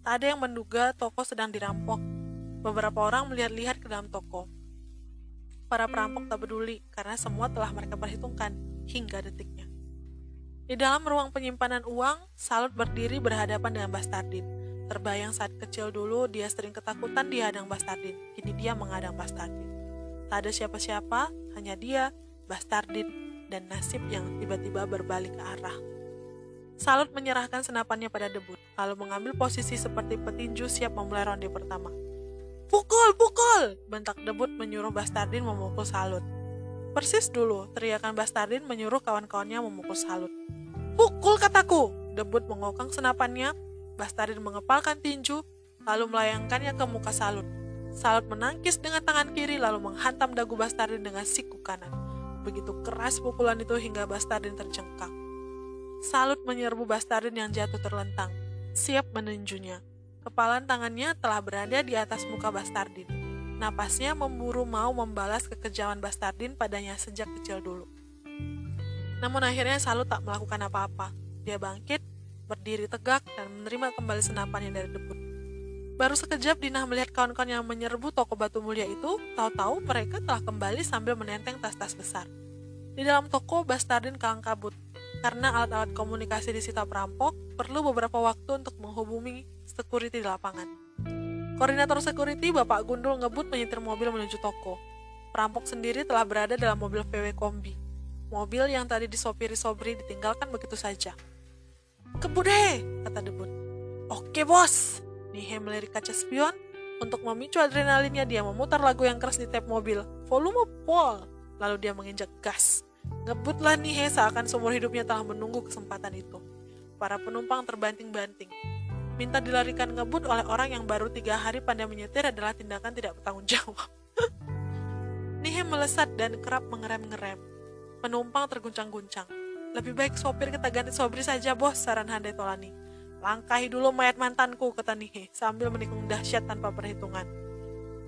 Speaker 1: Tak ada yang menduga toko sedang dirampok. Beberapa orang melihat-lihat ke dalam toko. Para perampok tak peduli karena semua telah mereka perhitungkan hingga detiknya. Di dalam ruang penyimpanan uang, Salut berdiri berhadapan dengan Bastardin. Terbayang saat kecil dulu dia sering ketakutan dihadang Bastardin. Kini dia menghadang Bastardin. Tak ada siapa-siapa, hanya dia, Bastardin, dan nasib yang tiba-tiba berbalik arah. Salut menyerahkan senapannya pada debut, lalu mengambil posisi seperti petinju siap memulai ronde pertama. Pukul, pukul! Bentak debut menyuruh Bastardin memukul Salut. Persis dulu, teriakan Bastardin menyuruh kawan-kawannya memukul Salut. Pukul kataku! Debut mengokang senapannya, Bastardin mengepalkan tinju, lalu melayangkannya ke muka Salut. Salut menangkis dengan tangan kiri lalu menghantam dagu Bastardin dengan siku kanan. Begitu keras pukulan itu hingga Bastardin tercengkang. Salut menyerbu Bastardin yang jatuh terlentang, siap meninjunya. Kepalan tangannya telah berada di atas muka Bastardin. Napasnya memburu mau membalas kekejaman Bastardin padanya sejak kecil dulu. Namun akhirnya Salut tak melakukan apa-apa. Dia bangkit, berdiri tegak, dan menerima kembali senapannya dari debut. Baru sekejap Dina melihat kawan-kawan yang menyerbu toko batu mulia itu, tahu-tahu mereka telah kembali sambil menenteng tas-tas besar. Di dalam toko, Bastardin kalang kabut. Karena alat-alat komunikasi di disita perampok, perlu beberapa waktu untuk menghubungi security di lapangan. Koordinator security, Bapak Gundul ngebut menyetir mobil menuju toko. Perampok sendiri telah berada dalam mobil VW Kombi. Mobil yang tadi disopiri Sobri ditinggalkan begitu saja. Kebut kata Debut. Oke bos. Nihe melirik kaca spion, Untuk memicu adrenalinnya, dia memutar lagu yang keras di tap mobil. Volume pol. Lalu dia menginjak gas. Ngebutlah Nihe seakan seumur hidupnya telah menunggu kesempatan itu. Para penumpang terbanting-banting. Minta dilarikan ngebut oleh orang yang baru tiga hari pandai menyetir adalah tindakan tidak bertanggung jawab. Nihe melesat dan kerap mengerem-ngerem. Penumpang terguncang-guncang. Lebih baik sopir kita ganti sobri saja bos, saran Handai Tolani. Langkahi dulu mayat mantanku, kata Nihe, sambil menikung dahsyat tanpa perhitungan.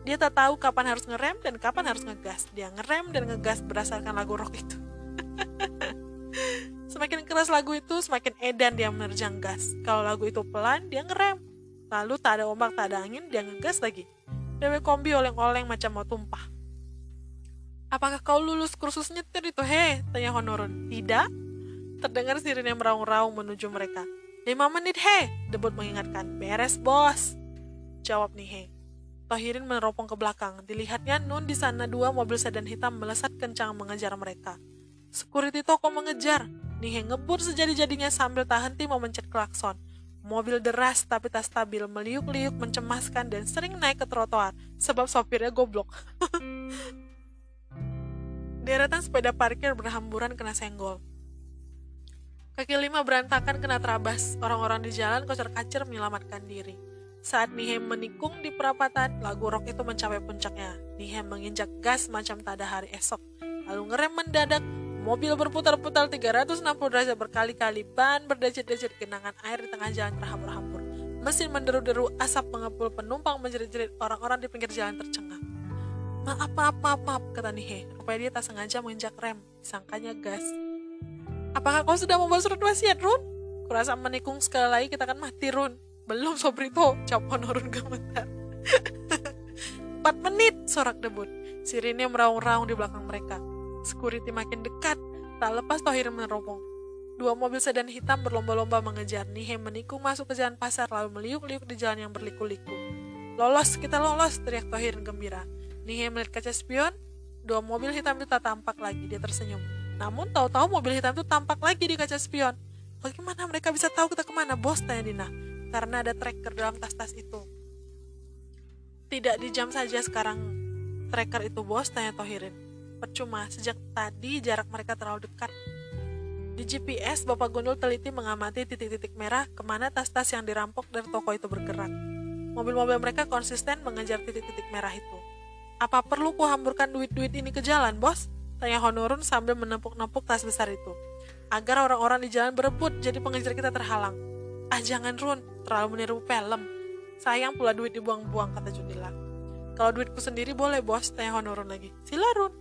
Speaker 1: Dia tak tahu kapan harus ngerem dan kapan harus ngegas. Dia ngerem dan ngegas berdasarkan lagu rock itu. semakin keras lagu itu, semakin edan dia menerjang gas. Kalau lagu itu pelan, dia ngerem. Lalu tak ada ombak, tak ada angin, dia ngegas lagi. Dewe kombi oleng-oleng macam mau tumpah. Apakah kau lulus kursus nyetir itu, he? Tanya Honorun. Tidak. Terdengar sirine meraung-raung menuju mereka. Lima menit, he, debut mengingatkan. Beres, bos. Jawab nih, he. Tohirin meneropong ke belakang. Dilihatnya Nun di sana dua mobil sedan hitam melesat kencang mengejar mereka. Security toko mengejar. Nihe ngebut sejadi-jadinya sambil tak henti memencet klakson. Mobil deras tapi tak stabil, meliuk-liuk, mencemaskan, dan sering naik ke trotoar, sebab sopirnya goblok. Deretan sepeda parkir berhamburan kena senggol. Kaki lima berantakan kena terabas. Orang-orang di jalan kocar kacir menyelamatkan diri. Saat Nihem menikung di perapatan, lagu rock itu mencapai puncaknya. Nihem menginjak gas macam tak ada hari esok. Lalu ngerem mendadak, mobil berputar-putar 360 derajat berkali-kali, ban berdecit-decit genangan air di tengah jalan terhambur-hambur. Mesin menderu-deru, asap mengepul penumpang menjerit-jerit, orang-orang di pinggir jalan tercengang. Maaf, maaf, maaf, maaf, kata Nihe. Rupanya dia tak sengaja menginjak rem, disangkanya gas. Apakah kau sudah membuat surat wasiat, Run? Kurasa menikung sekali lagi kita akan mati, Run. Belum, Sobrito. Jawab Honorun gemetar. Empat menit, sorak debut. Sirine meraung-raung di belakang mereka. Security makin dekat. Tak lepas Tohir meneropong. Dua mobil sedan hitam berlomba-lomba mengejar. Nihem menikung masuk ke jalan pasar lalu meliuk-liuk di jalan yang berliku-liku. Lolos, kita lolos, teriak Tohir gembira. Nihem melihat kaca spion. Dua mobil hitam itu tak tampak lagi. Dia tersenyum. Namun tahu-tahu mobil hitam itu tampak lagi di kaca spion. Bagaimana mereka bisa tahu kita ke mana, bos? Tanya Dina. Karena ada tracker dalam tas-tas itu. Tidak di jam saja sekarang tracker itu, bos? Tanya Tohirin. Percuma, sejak tadi jarak mereka terlalu dekat. Di GPS, Bapak Gundul teliti mengamati titik-titik merah ke mana tas-tas yang dirampok dari toko itu bergerak. Mobil-mobil mereka konsisten mengejar titik-titik merah itu. Apa perlu kuhamburkan duit-duit ini ke jalan, bos? Tanya Honorun sambil menepuk-nepuk tas besar itu. Agar orang-orang di jalan berebut, jadi pengejar kita terhalang. Ah jangan Run, terlalu meniru film. Sayang pula duit dibuang-buang, kata Jundila. Kalau duitku sendiri boleh bos, tanya Honorun lagi. Sila Run.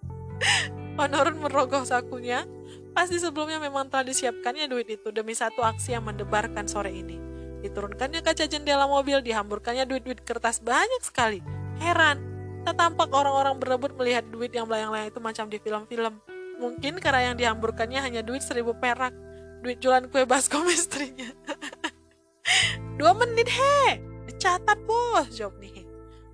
Speaker 1: Honorun merogoh sakunya. Pasti sebelumnya memang telah disiapkannya duit itu demi satu aksi yang mendebarkan sore ini. Diturunkannya kaca jendela mobil, dihamburkannya duit-duit kertas banyak sekali. Heran, Tak tampak orang-orang berebut melihat duit yang melayang-layang itu macam di film-film. Mungkin karena yang dihamburkannya hanya duit seribu perak. Duit jualan kue baskom istrinya. Dua menit, he! Dicatat, bos! Jawab Nihe.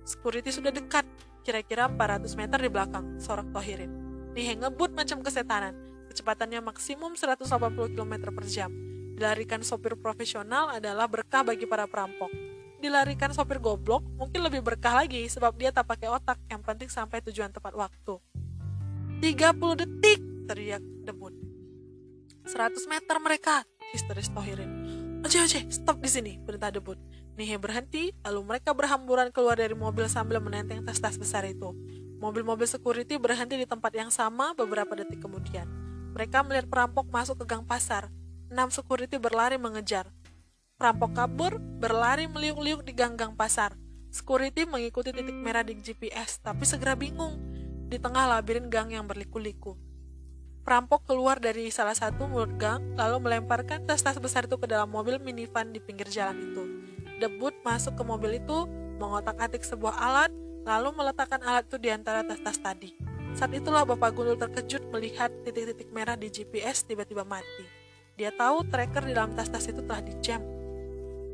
Speaker 1: Security sudah dekat. Kira-kira 400 meter di belakang, sorak Tohirin. Nihe ngebut macam kesetanan. Kecepatannya maksimum 180 km per jam. Dilarikan sopir profesional adalah berkah bagi para perampok dilarikan sopir goblok mungkin lebih berkah lagi sebab dia tak pakai otak yang penting sampai tujuan tepat waktu 30 detik teriak debut 100 meter mereka histeris Tohirin Oce oce stop di sini perintah debut. Nihe berhenti lalu mereka berhamburan keluar dari mobil sambil menenteng tas-tas besar itu. Mobil-mobil security berhenti di tempat yang sama beberapa detik kemudian. Mereka melihat perampok masuk ke gang pasar. Enam security berlari mengejar. Perampok kabur, berlari meliuk-liuk di gang-gang pasar. Security mengikuti titik merah di GPS, tapi segera bingung. Di tengah labirin gang yang berliku-liku. Perampok keluar dari salah satu mulut gang, lalu melemparkan tas-tas besar itu ke dalam mobil minivan di pinggir jalan itu. Debut masuk ke mobil itu, mengotak-atik sebuah alat, lalu meletakkan alat itu di antara tas-tas tadi. Saat itulah Bapak Gundul terkejut melihat titik-titik merah di GPS tiba-tiba mati. Dia tahu tracker di dalam tas-tas itu telah dijam.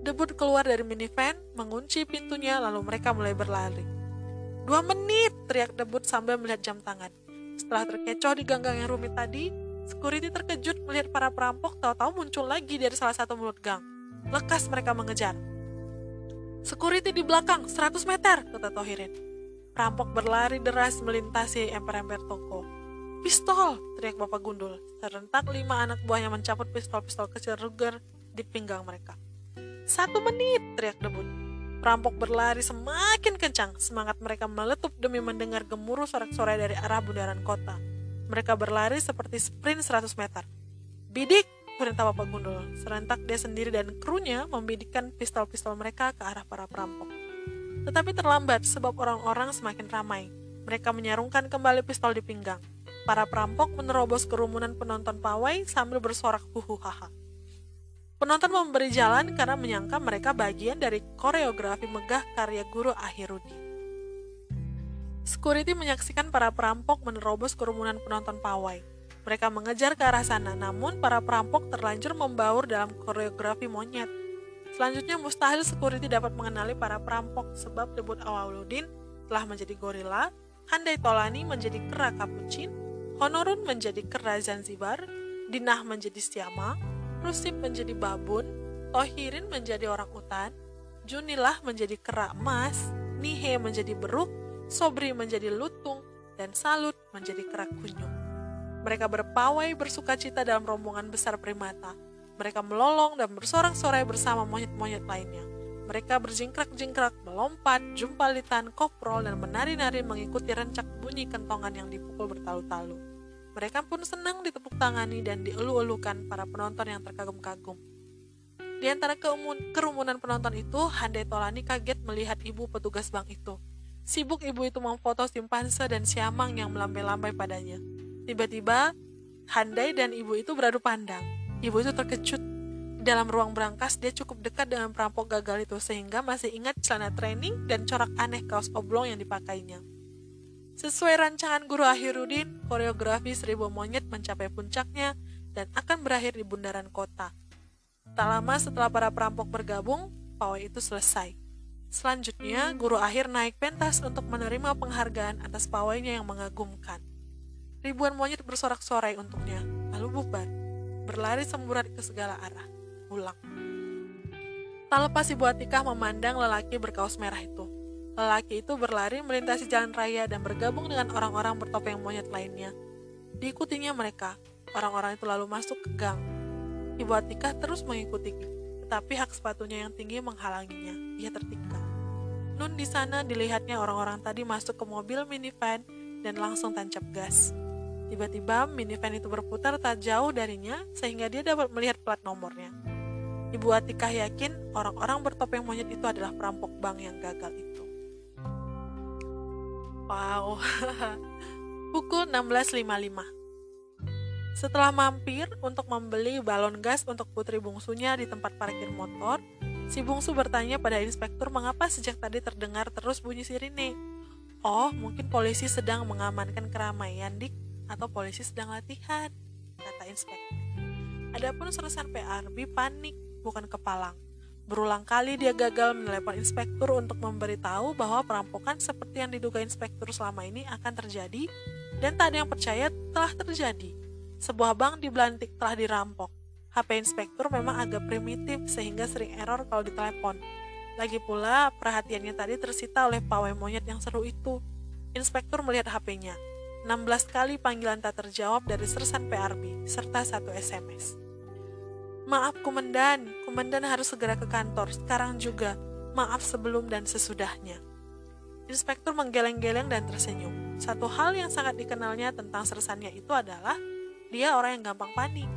Speaker 1: Debut keluar dari minivan, mengunci pintunya, lalu mereka mulai berlari. Dua menit, teriak Debut sambil melihat jam tangan. Setelah terkecoh di ganggang yang rumit tadi, security terkejut melihat para perampok tahu-tahu muncul lagi dari salah satu mulut gang. Lekas mereka mengejar. Security di belakang, 100 meter, kata Tohirin. Perampok berlari deras melintasi emper-emper toko. Pistol, teriak Bapak Gundul. Serentak lima anak buahnya mencabut pistol-pistol kecil Ruger di pinggang mereka. Satu menit, teriak debut. Perampok berlari semakin kencang, semangat mereka meletup demi mendengar gemuruh sorak-sorai dari arah bundaran kota. Mereka berlari seperti sprint 100 meter. Bidik, perintah Bapak Gundul. Serentak dia sendiri dan krunya membidikkan pistol-pistol mereka ke arah para perampok. Tetapi terlambat sebab orang-orang semakin ramai. Mereka menyarungkan kembali pistol di pinggang. Para perampok menerobos kerumunan penonton pawai sambil bersorak huhu haha. Penonton memberi jalan karena menyangka mereka bagian dari koreografi megah karya guru Ahirudi. Security menyaksikan para perampok menerobos kerumunan penonton pawai. Mereka mengejar ke arah sana, namun para perampok terlanjur membaur dalam koreografi monyet. Selanjutnya mustahil security dapat mengenali para perampok sebab debut Awaludin telah menjadi gorila, Handai Tolani menjadi kera kapucin, Honorun menjadi kera Zanzibar, Dinah menjadi Siama, Rusip menjadi babun, Tohirin menjadi orang utan, Junilah menjadi kerak emas, Nihe menjadi beruk, Sobri menjadi lutung, dan Salut menjadi kerak kunyuk. Mereka berpawai bersuka cita dalam rombongan besar primata. Mereka melolong dan bersorak-sorai bersama monyet-monyet lainnya. Mereka berjingkrak-jingkrak, melompat, jumpalitan, koprol, dan menari-nari mengikuti rencak bunyi kentongan yang dipukul bertalu-talu. Mereka pun senang ditepuk tangani dan dielu-elukan para penonton yang terkagum-kagum. Di antara kerumunan penonton itu, Handai Tolani kaget melihat ibu petugas bank itu. Sibuk ibu itu memfoto simpanse dan siamang yang melambai-lambai padanya. Tiba-tiba, Handai dan ibu itu beradu pandang. Ibu itu terkejut. Dalam ruang berangkas, dia cukup dekat dengan perampok gagal itu sehingga masih ingat celana training dan corak aneh kaos oblong yang dipakainya. Sesuai rancangan guru Ahirudin, koreografi seribu monyet mencapai puncaknya dan akan berakhir di bundaran kota. Tak lama setelah para perampok bergabung, pawai itu selesai. Selanjutnya, guru akhir naik pentas untuk menerima penghargaan atas pawainya yang mengagumkan. Ribuan monyet bersorak-sorai untuknya, lalu bubar, berlari semburat ke segala arah. Ulang. Tak lepas Ibu Atikah memandang lelaki berkaos merah itu. Lelaki itu berlari melintasi jalan raya dan bergabung dengan orang-orang bertopeng monyet lainnya. Diikutinya mereka, orang-orang itu lalu masuk ke gang. Ibu Atika terus mengikuti, tetapi hak sepatunya yang tinggi menghalanginya. Ia tertikam. Nun di sana dilihatnya orang-orang tadi masuk ke mobil minivan dan langsung tancap gas. Tiba-tiba minivan itu berputar tak jauh darinya sehingga dia dapat melihat plat nomornya. Ibu Atikah yakin orang-orang bertopeng monyet itu adalah perampok bank yang gagal itu. Wow. Pukul 16.55. Setelah mampir untuk membeli balon gas untuk putri bungsunya di tempat parkir motor, si bungsu bertanya pada inspektur mengapa sejak tadi terdengar terus bunyi sirine. Oh, mungkin polisi sedang mengamankan keramaian, Dik, atau polisi sedang latihan, kata inspektur. Adapun sersan PRB panik, bukan kepalang. Berulang kali dia gagal menelepon inspektur untuk memberitahu bahwa perampokan seperti yang diduga inspektur selama ini akan terjadi dan tak ada yang percaya telah terjadi. Sebuah bank di Belantik telah dirampok. HP inspektur memang agak primitif sehingga sering error kalau ditelepon. Lagi pula, perhatiannya tadi tersita oleh pawai monyet yang seru itu. Inspektur melihat HP-nya. 16 kali panggilan tak terjawab dari sersan PRB, serta satu SMS. Maaf komandan, komandan harus segera ke kantor, sekarang juga. Maaf sebelum dan sesudahnya. Inspektur menggeleng-geleng dan tersenyum. Satu hal yang sangat dikenalnya tentang sersannya itu adalah dia orang yang gampang panik.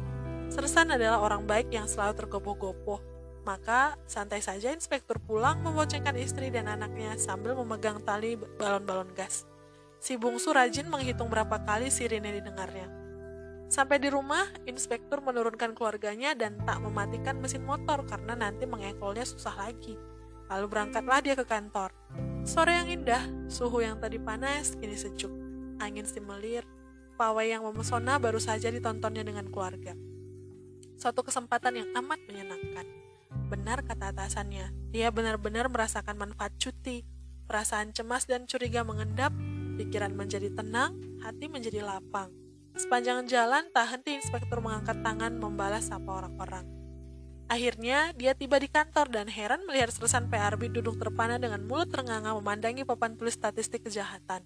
Speaker 1: Sersan adalah orang baik yang selalu tergopoh-gopoh. Maka santai saja inspektur pulang memboncengkan istri dan anaknya sambil memegang tali balon-balon gas. Si bungsu rajin menghitung berapa kali sirine didengarnya. Sampai di rumah, inspektur menurunkan keluarganya dan tak mematikan mesin motor karena nanti mengekolnya susah lagi. Lalu berangkatlah dia ke kantor. Sore yang indah, suhu yang tadi panas kini sejuk. Angin simelir, pawai yang memesona baru saja ditontonnya dengan keluarga. Suatu kesempatan yang amat menyenangkan. Benar kata atasannya, dia benar-benar merasakan manfaat cuti. Perasaan cemas dan curiga mengendap, pikiran menjadi tenang, hati menjadi lapang. Sepanjang jalan, tak henti inspektur mengangkat tangan membalas sapa orang-orang. Akhirnya, dia tiba di kantor dan heran melihat Sersan PRB duduk terpana dengan mulut ternganga memandangi papan tulis statistik kejahatan.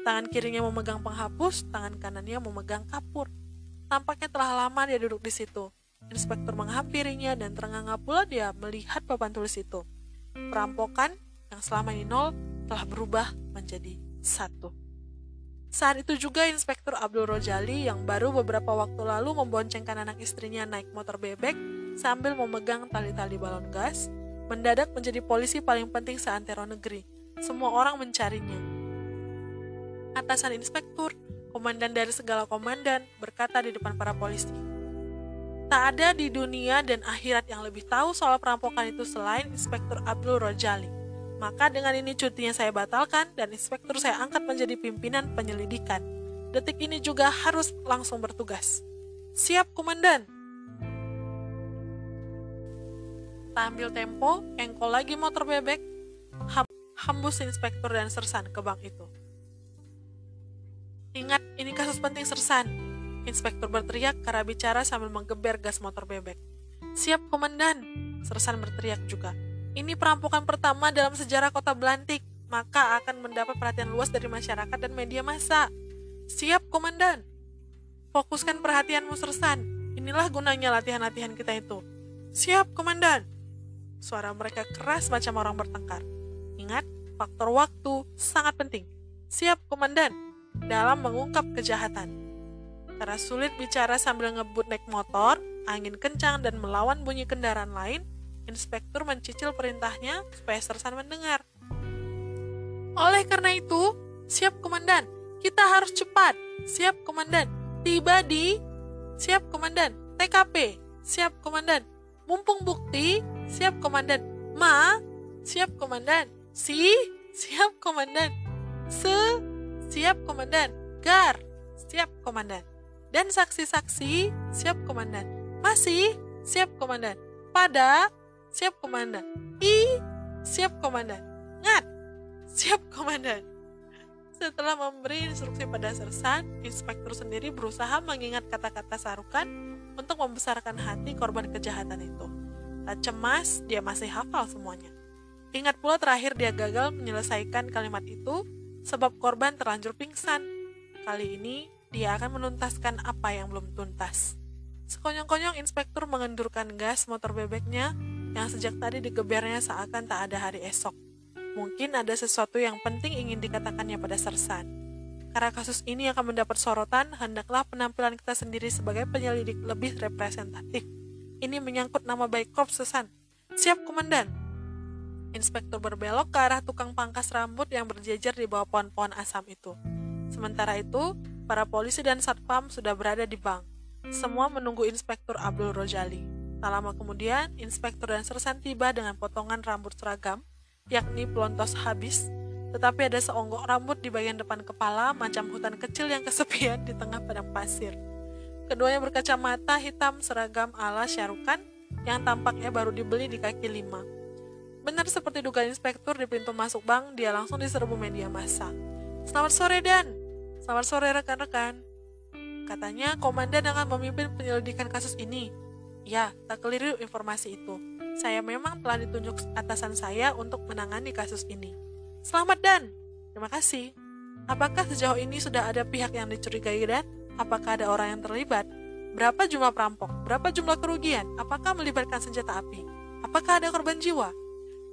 Speaker 1: Tangan kirinya memegang penghapus, tangan kanannya memegang kapur. Tampaknya telah lama dia duduk di situ. Inspektur menghampirinya dan ternganga pula dia melihat papan tulis itu. Perampokan yang selama ini nol telah berubah menjadi satu. Saat itu juga Inspektur Abdul Rojali yang baru beberapa waktu lalu memboncengkan anak istrinya naik motor bebek sambil memegang tali-tali balon gas, mendadak menjadi polisi paling penting seantero negeri. Semua orang mencarinya. Atasan inspektur, komandan dari segala komandan, berkata di depan para polisi. Tak ada di dunia dan akhirat yang lebih tahu soal perampokan itu selain Inspektur Abdul Rojali. Maka dengan ini cutinya saya batalkan dan inspektur saya angkat menjadi pimpinan penyelidikan. Detik ini juga harus langsung bertugas. Siap, Komandan! Tak ambil tempo, engkol lagi motor bebek, hambus inspektur dan sersan ke bank itu. Ingat, ini kasus penting sersan. Inspektur berteriak karena bicara sambil menggeber gas motor bebek. Siap, komandan. Sersan berteriak juga. Ini perampokan pertama dalam sejarah kota Belantik, maka akan mendapat perhatian luas dari masyarakat dan media massa. Siap, komandan. Fokuskan perhatianmu, Sersan. Inilah gunanya latihan-latihan kita itu. Siap, komandan. Suara mereka keras macam orang bertengkar. Ingat, faktor waktu sangat penting. Siap, komandan, dalam mengungkap kejahatan. Karena sulit bicara sambil ngebut naik motor, angin kencang dan melawan bunyi kendaraan lain, inspektur mencicil perintahnya supaya sersan mendengar. Oleh karena itu, siap komandan, kita harus cepat. Siap komandan, tiba di siap komandan, TKP, siap komandan, mumpung bukti Siap komandan. Ma, siap komandan. Si, siap komandan. Se, siap komandan. Gar, siap komandan. Dan saksi-saksi, siap komandan. Masih, siap komandan. Pada, siap komandan. I, siap komandan. Ngat, siap komandan. Setelah memberi instruksi pada sersan, inspektur sendiri berusaha mengingat kata-kata sarukan untuk membesarkan hati korban kejahatan itu. Tak cemas, dia masih hafal semuanya. Ingat pula terakhir dia gagal menyelesaikan kalimat itu sebab korban terlanjur pingsan. Kali ini, dia akan menuntaskan apa yang belum tuntas. Sekonyong-konyong inspektur mengendurkan gas motor bebeknya yang sejak tadi digebernya seakan tak ada hari esok. Mungkin ada sesuatu yang penting ingin dikatakannya pada Sersan. Karena kasus ini akan mendapat sorotan, hendaklah penampilan kita sendiri sebagai penyelidik lebih representatif. Ini menyangkut nama baik Korps Sesan. Siap, Komandan. Inspektur berbelok ke arah tukang pangkas rambut yang berjejer di bawah pohon-pohon asam itu. Sementara itu, para polisi dan satpam sudah berada di bank. Semua menunggu Inspektur Abdul Rojali. Tak lama kemudian, Inspektur dan Sersan tiba dengan potongan rambut seragam, yakni pelontos habis, tetapi ada seonggok rambut di bagian depan kepala macam hutan kecil yang kesepian di tengah padang pasir. Keduanya berkacamata hitam seragam ala Syarukan yang tampaknya baru dibeli di kaki lima. Benar seperti dugaan inspektur di pintu masuk bank, dia langsung diserbu media massa. Selamat sore Dan, selamat sore rekan-rekan. Katanya komandan akan memimpin penyelidikan kasus ini. Ya, tak keliru informasi itu. Saya memang telah ditunjuk atasan saya untuk menangani kasus ini. Selamat Dan, terima kasih. Apakah sejauh ini sudah ada pihak yang dicurigai Dan? Apakah ada orang yang terlibat? Berapa jumlah perampok? Berapa jumlah kerugian? Apakah melibatkan senjata api? Apakah ada korban jiwa?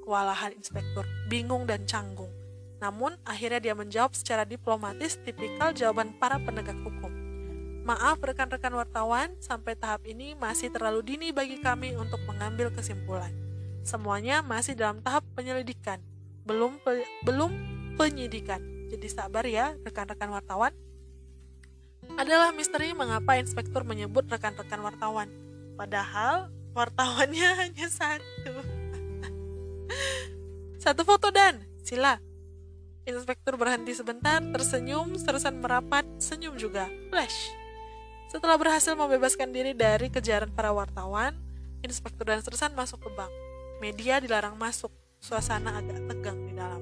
Speaker 1: Kewalahan inspektur, bingung dan canggung. Namun, akhirnya dia menjawab secara diplomatis tipikal jawaban para penegak hukum. Maaf rekan-rekan wartawan, sampai tahap ini masih terlalu dini bagi kami untuk mengambil kesimpulan. Semuanya masih dalam tahap penyelidikan, belum pe belum penyidikan. Jadi sabar ya rekan-rekan wartawan adalah misteri mengapa inspektur menyebut rekan-rekan wartawan. Padahal wartawannya hanya satu. satu foto dan, sila. Inspektur berhenti sebentar, tersenyum, sersan merapat, senyum juga. Flash. Setelah berhasil membebaskan diri dari kejaran para wartawan, inspektur dan sersan masuk ke bank. Media dilarang masuk, suasana agak tegang di dalam.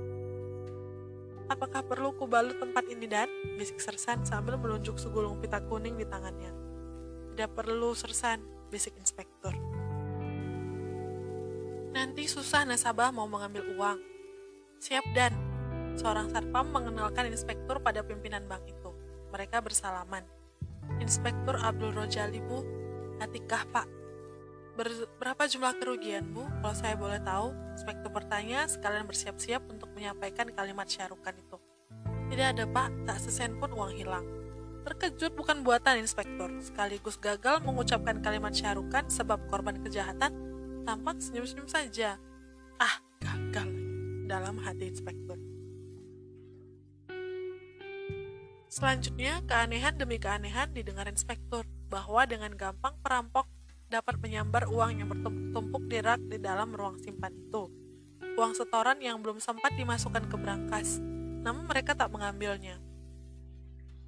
Speaker 1: Apakah perlu kubalut tempat ini dan? Bisik Sersan sambil menunjuk segulung pita kuning di tangannya. Tidak perlu Sersan, bisik inspektur. Nanti susah nasabah mau mengambil uang. Siap dan, seorang satpam mengenalkan inspektur pada pimpinan bank itu. Mereka bersalaman. Inspektur Abdul Rojali, Bu. Atikah, Pak? Ber berapa jumlah kerugian, Bu? Kalau saya boleh tahu, inspektur bertanya sekalian bersiap-siap untuk menyampaikan kalimat syarukan itu. Tidak ada, Pak. Tak sesen pun uang hilang. Terkejut bukan buatan inspektur, sekaligus gagal mengucapkan kalimat syarukan sebab korban kejahatan tampak senyum-senyum saja. Ah, gagal dalam hati inspektur. Selanjutnya, keanehan demi keanehan didengar inspektur bahwa dengan gampang perampok dapat menyambar uang yang bertumpuk di rak di dalam ruang simpan itu. Uang setoran yang belum sempat dimasukkan ke brankas, namun mereka tak mengambilnya.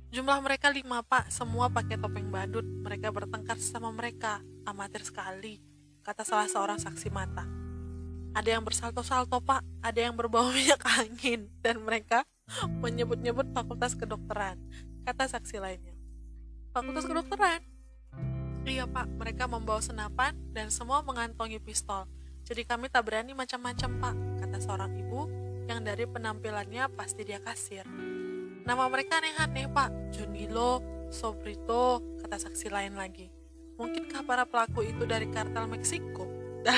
Speaker 1: Jumlah mereka lima pak, semua pakai topeng badut. Mereka bertengkar sama mereka, amatir sekali, kata salah seorang saksi mata. Ada yang bersalto-salto pak, ada yang berbau minyak angin, dan mereka menyebut-nyebut fakultas kedokteran, kata saksi lainnya. Fakultas kedokteran? Iya pak, mereka membawa senapan dan semua mengantongi pistol. Jadi kami tak berani macam-macam pak, kata seorang ibu yang dari penampilannya pasti dia kasir. Nama mereka aneh-aneh, Pak. Junilo, Sobrito, kata saksi lain lagi. Mungkinkah para pelaku itu dari kartel Meksiko?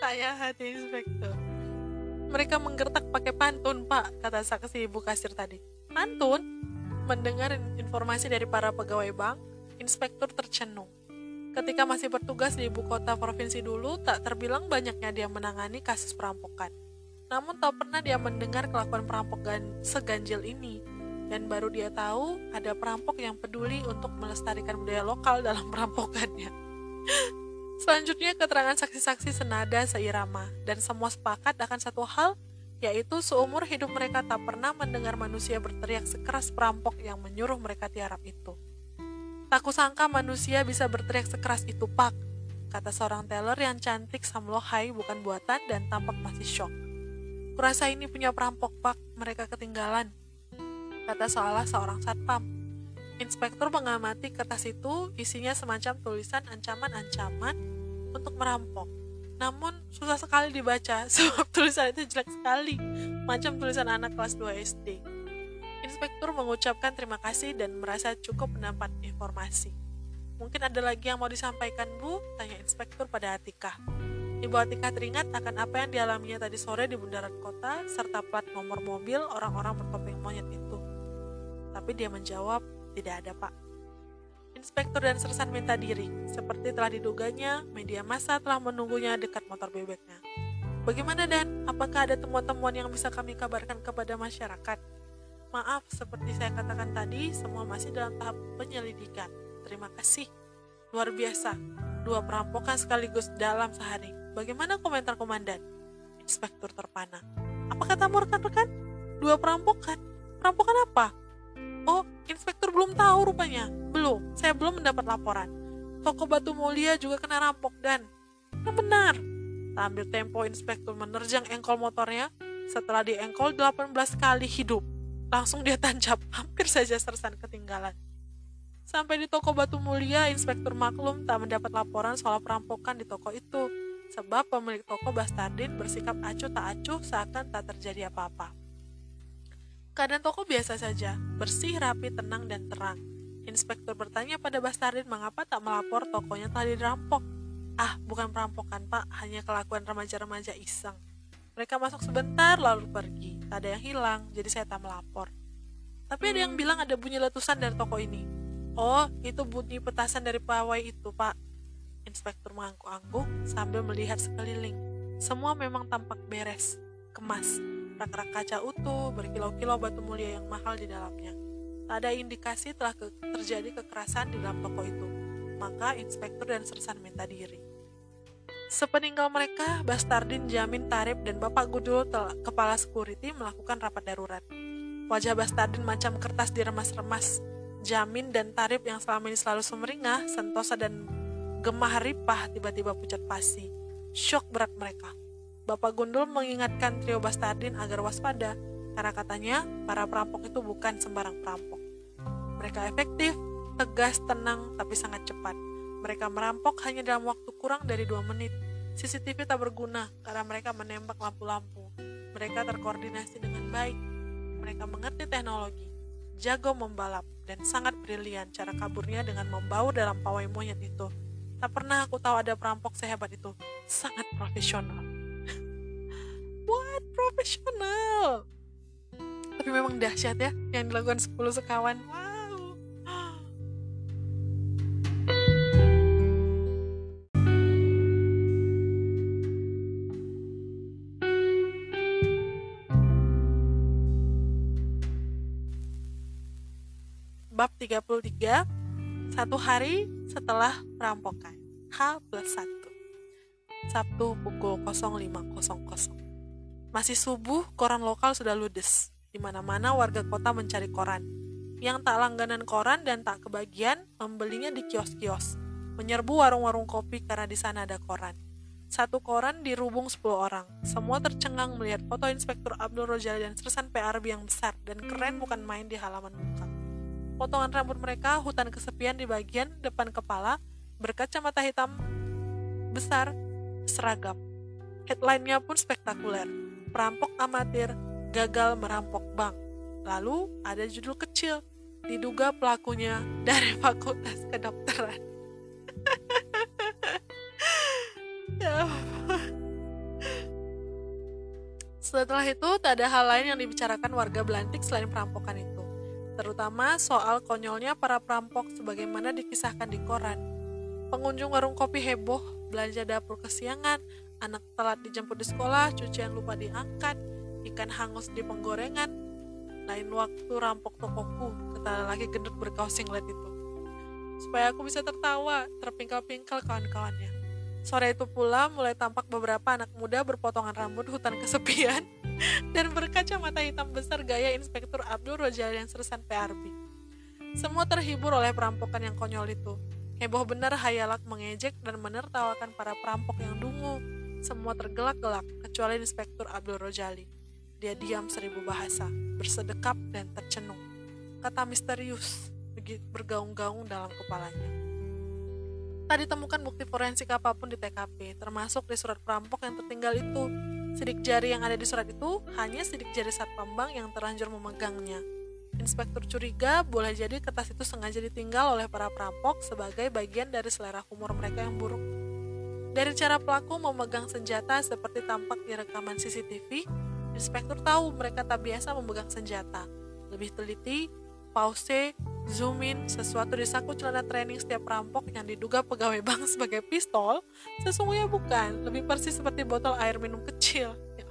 Speaker 1: Saya hati inspektur. Mereka menggertak pakai pantun, Pak, kata saksi ibu kasir tadi. Pantun? Mendengar informasi dari para pegawai bank, inspektur tercenung. Ketika masih bertugas di ibu kota provinsi dulu, tak terbilang banyaknya dia menangani kasus perampokan namun tak pernah dia mendengar kelakuan perampok seganjil ini. Dan baru dia tahu ada perampok yang peduli untuk melestarikan budaya lokal dalam perampokannya. Selanjutnya keterangan saksi-saksi senada seirama dan semua sepakat akan satu hal yaitu seumur hidup mereka tak pernah mendengar manusia berteriak sekeras perampok yang menyuruh mereka tiarap itu. Tak kusangka manusia bisa berteriak sekeras itu pak, kata seorang teller yang cantik samlohai bukan buatan dan tampak masih shock. Kurasa ini punya perampok, Pak. Mereka ketinggalan. Kata salah seorang satpam. Inspektur mengamati kertas itu isinya semacam tulisan ancaman-ancaman untuk merampok. Namun susah sekali dibaca sebab tulisan itu jelek sekali, macam tulisan anak kelas 2 SD. Inspektur mengucapkan terima kasih dan merasa cukup mendapat informasi. Mungkin ada lagi yang mau disampaikan, Bu? Tanya inspektur pada Atika. Ibu Atika teringat akan apa yang dialaminya tadi sore di bundaran kota serta plat nomor mobil orang-orang bertopeng monyet itu. Tapi dia menjawab, tidak ada pak. Inspektur dan sersan minta diri. Seperti telah diduganya, media massa telah menunggunya dekat motor bebeknya. Bagaimana Dan? Apakah ada temuan-temuan yang bisa kami kabarkan kepada masyarakat? Maaf, seperti saya katakan tadi, semua masih dalam tahap penyelidikan. Terima kasih. Luar biasa, dua perampokan sekaligus dalam sehari. Bagaimana komentar komandan? Inspektur terpana. Apa katamu rekan-rekan? Dua perampokan? Perampokan apa? Oh, inspektur belum tahu rupanya. Belum, saya belum mendapat laporan. Toko batu mulia juga kena rampok dan... Yang benar. Sambil tempo inspektur menerjang engkol motornya, setelah diengkol 18 kali hidup. Langsung dia tancap, hampir saja sersan ketinggalan. Sampai di toko batu mulia, inspektur maklum tak mendapat laporan soal perampokan di toko itu sebab pemilik toko Bastardin bersikap acuh tak acuh seakan tak terjadi apa-apa. Keadaan toko biasa saja, bersih, rapi, tenang, dan terang. Inspektur bertanya pada Bastardin mengapa tak melapor tokonya tadi dirampok. Ah, bukan perampokan pak, hanya kelakuan remaja-remaja iseng. Mereka masuk sebentar lalu pergi, tak ada yang hilang, jadi saya tak melapor. Tapi ada yang bilang ada bunyi letusan dari toko ini. Oh, itu bunyi petasan dari pawai itu, Pak. Inspektur mengangguk-angguk sambil melihat sekeliling. Semua memang tampak beres, kemas, rak-rak kaca utuh, berkilau-kilau batu mulia yang mahal di dalamnya. Tak ada indikasi telah ke terjadi kekerasan di dalam toko itu. Maka inspektur dan sersan minta diri. Sepeninggal mereka, Bastardin, Jamin, Tarif, dan Bapak Gudul, kepala security, melakukan rapat darurat. Wajah Bastardin macam kertas diremas-remas. Jamin dan Tarif yang selama ini selalu semeringah, sentosa dan Gemah ripah tiba-tiba pucat pasi. Syok berat mereka. Bapak Gundul mengingatkan trio Bastardin agar waspada, karena katanya para perampok itu bukan sembarang perampok. Mereka efektif, tegas, tenang, tapi sangat cepat. Mereka merampok hanya dalam waktu kurang dari dua menit. CCTV tak berguna karena mereka menembak lampu-lampu. Mereka terkoordinasi dengan baik. Mereka mengerti teknologi, jago membalap, dan sangat brilian cara kaburnya dengan membaur dalam pawai monyet itu. Tak pernah aku tahu ada perampok sehebat itu. Sangat profesional. What? Profesional? Tapi memang dahsyat ya yang dilakukan 10 sekawan. Wow. Bab 33 Satu hari setelah perampokan H plus 1 Sabtu pukul 05.00 Masih subuh, koran lokal sudah ludes di mana-mana warga kota mencari koran. Yang tak langganan koran dan tak kebagian, membelinya di kios-kios. Menyerbu warung-warung kopi karena di sana ada koran. Satu koran dirubung 10 orang. Semua tercengang melihat foto Inspektur Abdul Rojali dan sersan PRB yang besar dan keren bukan main di halaman muka. Potongan rambut mereka hutan kesepian di bagian depan kepala, berkacamata hitam besar, seragam. Headline-nya pun spektakuler. Perampok amatir gagal merampok bank. Lalu ada judul kecil, diduga pelakunya dari fakultas kedokteran. ya. Setelah itu, tak ada hal lain yang dibicarakan warga Belantik selain perampokan itu. Terutama soal konyolnya para perampok sebagaimana dikisahkan di koran. Pengunjung warung kopi heboh, belanja dapur kesiangan, anak telat dijemput di sekolah, cucian lupa diangkat, ikan hangus di penggorengan. Lain waktu rampok tokoku, kata lagi gendut berkaos singlet itu. Supaya aku bisa tertawa, terpingkal-pingkal kawan-kawannya. Sore itu pula mulai tampak beberapa anak muda berpotongan rambut hutan kesepian dan berkacamata hitam besar gaya Inspektur Abdul Rojal yang sersan PRB. Semua terhibur oleh perampokan yang konyol itu. Heboh benar hayalak mengejek dan menertawakan para perampok yang dungu. Semua tergelak-gelak, kecuali Inspektur Abdul Rojali. Dia diam seribu bahasa, bersedekap dan tercenung. Kata misterius bergaung-gaung dalam kepalanya. Tak ditemukan bukti forensik apa pun di TKP, termasuk di surat perampok yang tertinggal itu. Sidik jari yang ada di surat itu hanya sidik jari satpam bank yang terlanjur memegangnya. Inspektur curiga boleh jadi kertas itu sengaja ditinggal oleh para perampok sebagai bagian dari selera humor mereka yang buruk. Dari cara pelaku memegang senjata seperti tampak di rekaman CCTV, Inspektur tahu mereka tak biasa memegang senjata. Lebih teliti, pause, zoom in, sesuatu di saku celana training setiap perampok yang diduga pegawai bank sebagai pistol, sesungguhnya bukan, lebih persis seperti botol air minum kecil. Ya.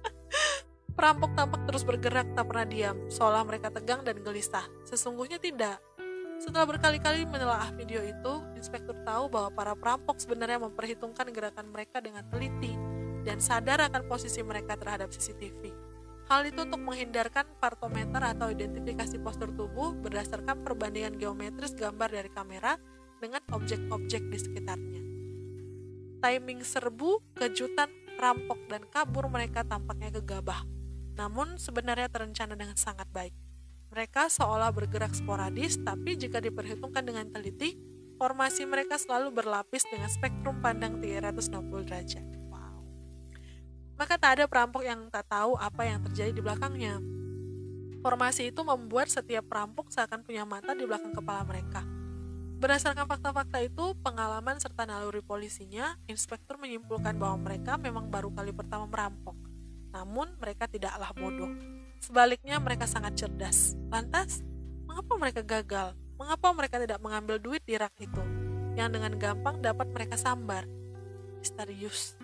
Speaker 1: perampok tampak terus bergerak tak pernah diam, seolah mereka tegang dan gelisah. Sesungguhnya tidak. Setelah berkali-kali menelaah video itu, inspektur tahu bahwa para perampok sebenarnya memperhitungkan gerakan mereka dengan teliti dan sadar akan posisi mereka terhadap CCTV. Hal itu untuk menghindarkan partometer atau identifikasi postur tubuh berdasarkan perbandingan geometris gambar dari kamera dengan objek-objek di sekitarnya. Timing serbu, kejutan, rampok, dan kabur mereka tampaknya gegabah. Namun sebenarnya terencana dengan sangat baik. Mereka seolah bergerak sporadis, tapi jika diperhitungkan dengan teliti, formasi mereka selalu berlapis dengan spektrum pandang 360 derajat maka tak ada perampok yang tak tahu apa yang terjadi di belakangnya. Formasi itu membuat setiap perampok seakan punya mata di belakang kepala mereka. Berdasarkan fakta-fakta itu, pengalaman serta naluri polisinya, inspektur menyimpulkan bahwa mereka memang baru kali pertama merampok. Namun, mereka tidaklah bodoh. Sebaliknya, mereka sangat cerdas. Lantas, mengapa mereka gagal? Mengapa mereka tidak mengambil duit di rak itu? Yang dengan gampang dapat mereka sambar. Misterius.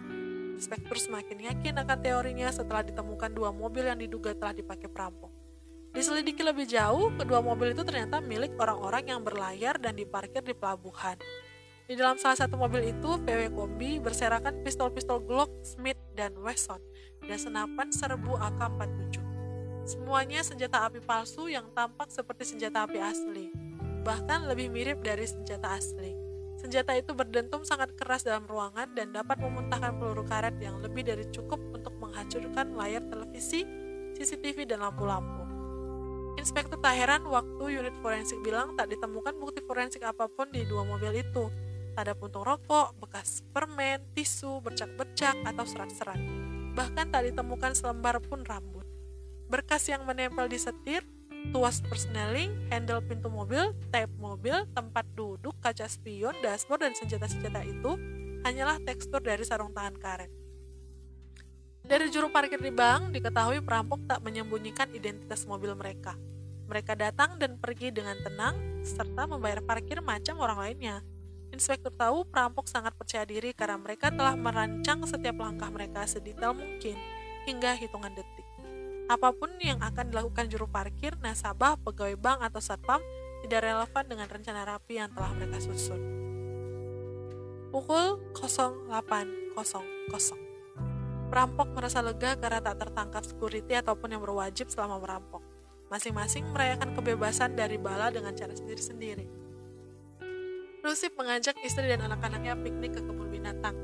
Speaker 1: Inspektur semakin yakin akan teorinya setelah ditemukan dua mobil yang diduga telah dipakai perampok. Diselidiki lebih jauh, kedua mobil itu ternyata milik orang-orang yang berlayar dan diparkir di pelabuhan. Di dalam salah satu mobil itu, PW Kombi berserakan pistol-pistol Glock, Smith, dan Wesson, dan senapan serbu AK-47. Semuanya senjata api palsu yang tampak seperti senjata api asli, bahkan lebih mirip dari senjata asli. Senjata itu berdentum sangat keras dalam ruangan dan dapat memuntahkan peluru karet yang lebih dari cukup untuk menghancurkan layar televisi, CCTV, dan lampu-lampu. Inspektur tak heran waktu unit forensik bilang tak ditemukan bukti forensik apa pun di dua mobil itu. Tak ada puntung rokok, bekas permen, tisu, bercak-bercak, atau serat-serat. Bahkan tak ditemukan selembar pun rambut. Berkas yang menempel di setir, tuas persneling, handle pintu mobil, tape mobil, tempat duduk, kaca spion, dashboard, dan senjata-senjata itu hanyalah tekstur dari sarung tangan karet. Dari juru parkir di bank, diketahui perampok tak menyembunyikan identitas mobil mereka. Mereka datang dan pergi dengan tenang, serta membayar parkir macam orang lainnya. Inspektur tahu perampok sangat percaya diri karena mereka telah merancang setiap langkah mereka sedetail mungkin, hingga hitungan detik. Apa pun yang akan dilakukan juru parkir, nasabah, pegawai bank, atau satpam tidak relevan dengan rencana rapi yang telah mereka susun. Pukul 08.00 Perampok merasa lega karena tak tertangkap security ataupun yang berwajib selama merampok. Masing-masing merayakan kebebasan dari bala dengan cara sendiri-sendiri. Rusip mengajak istri dan anak-anaknya piknik ke kebun binatang.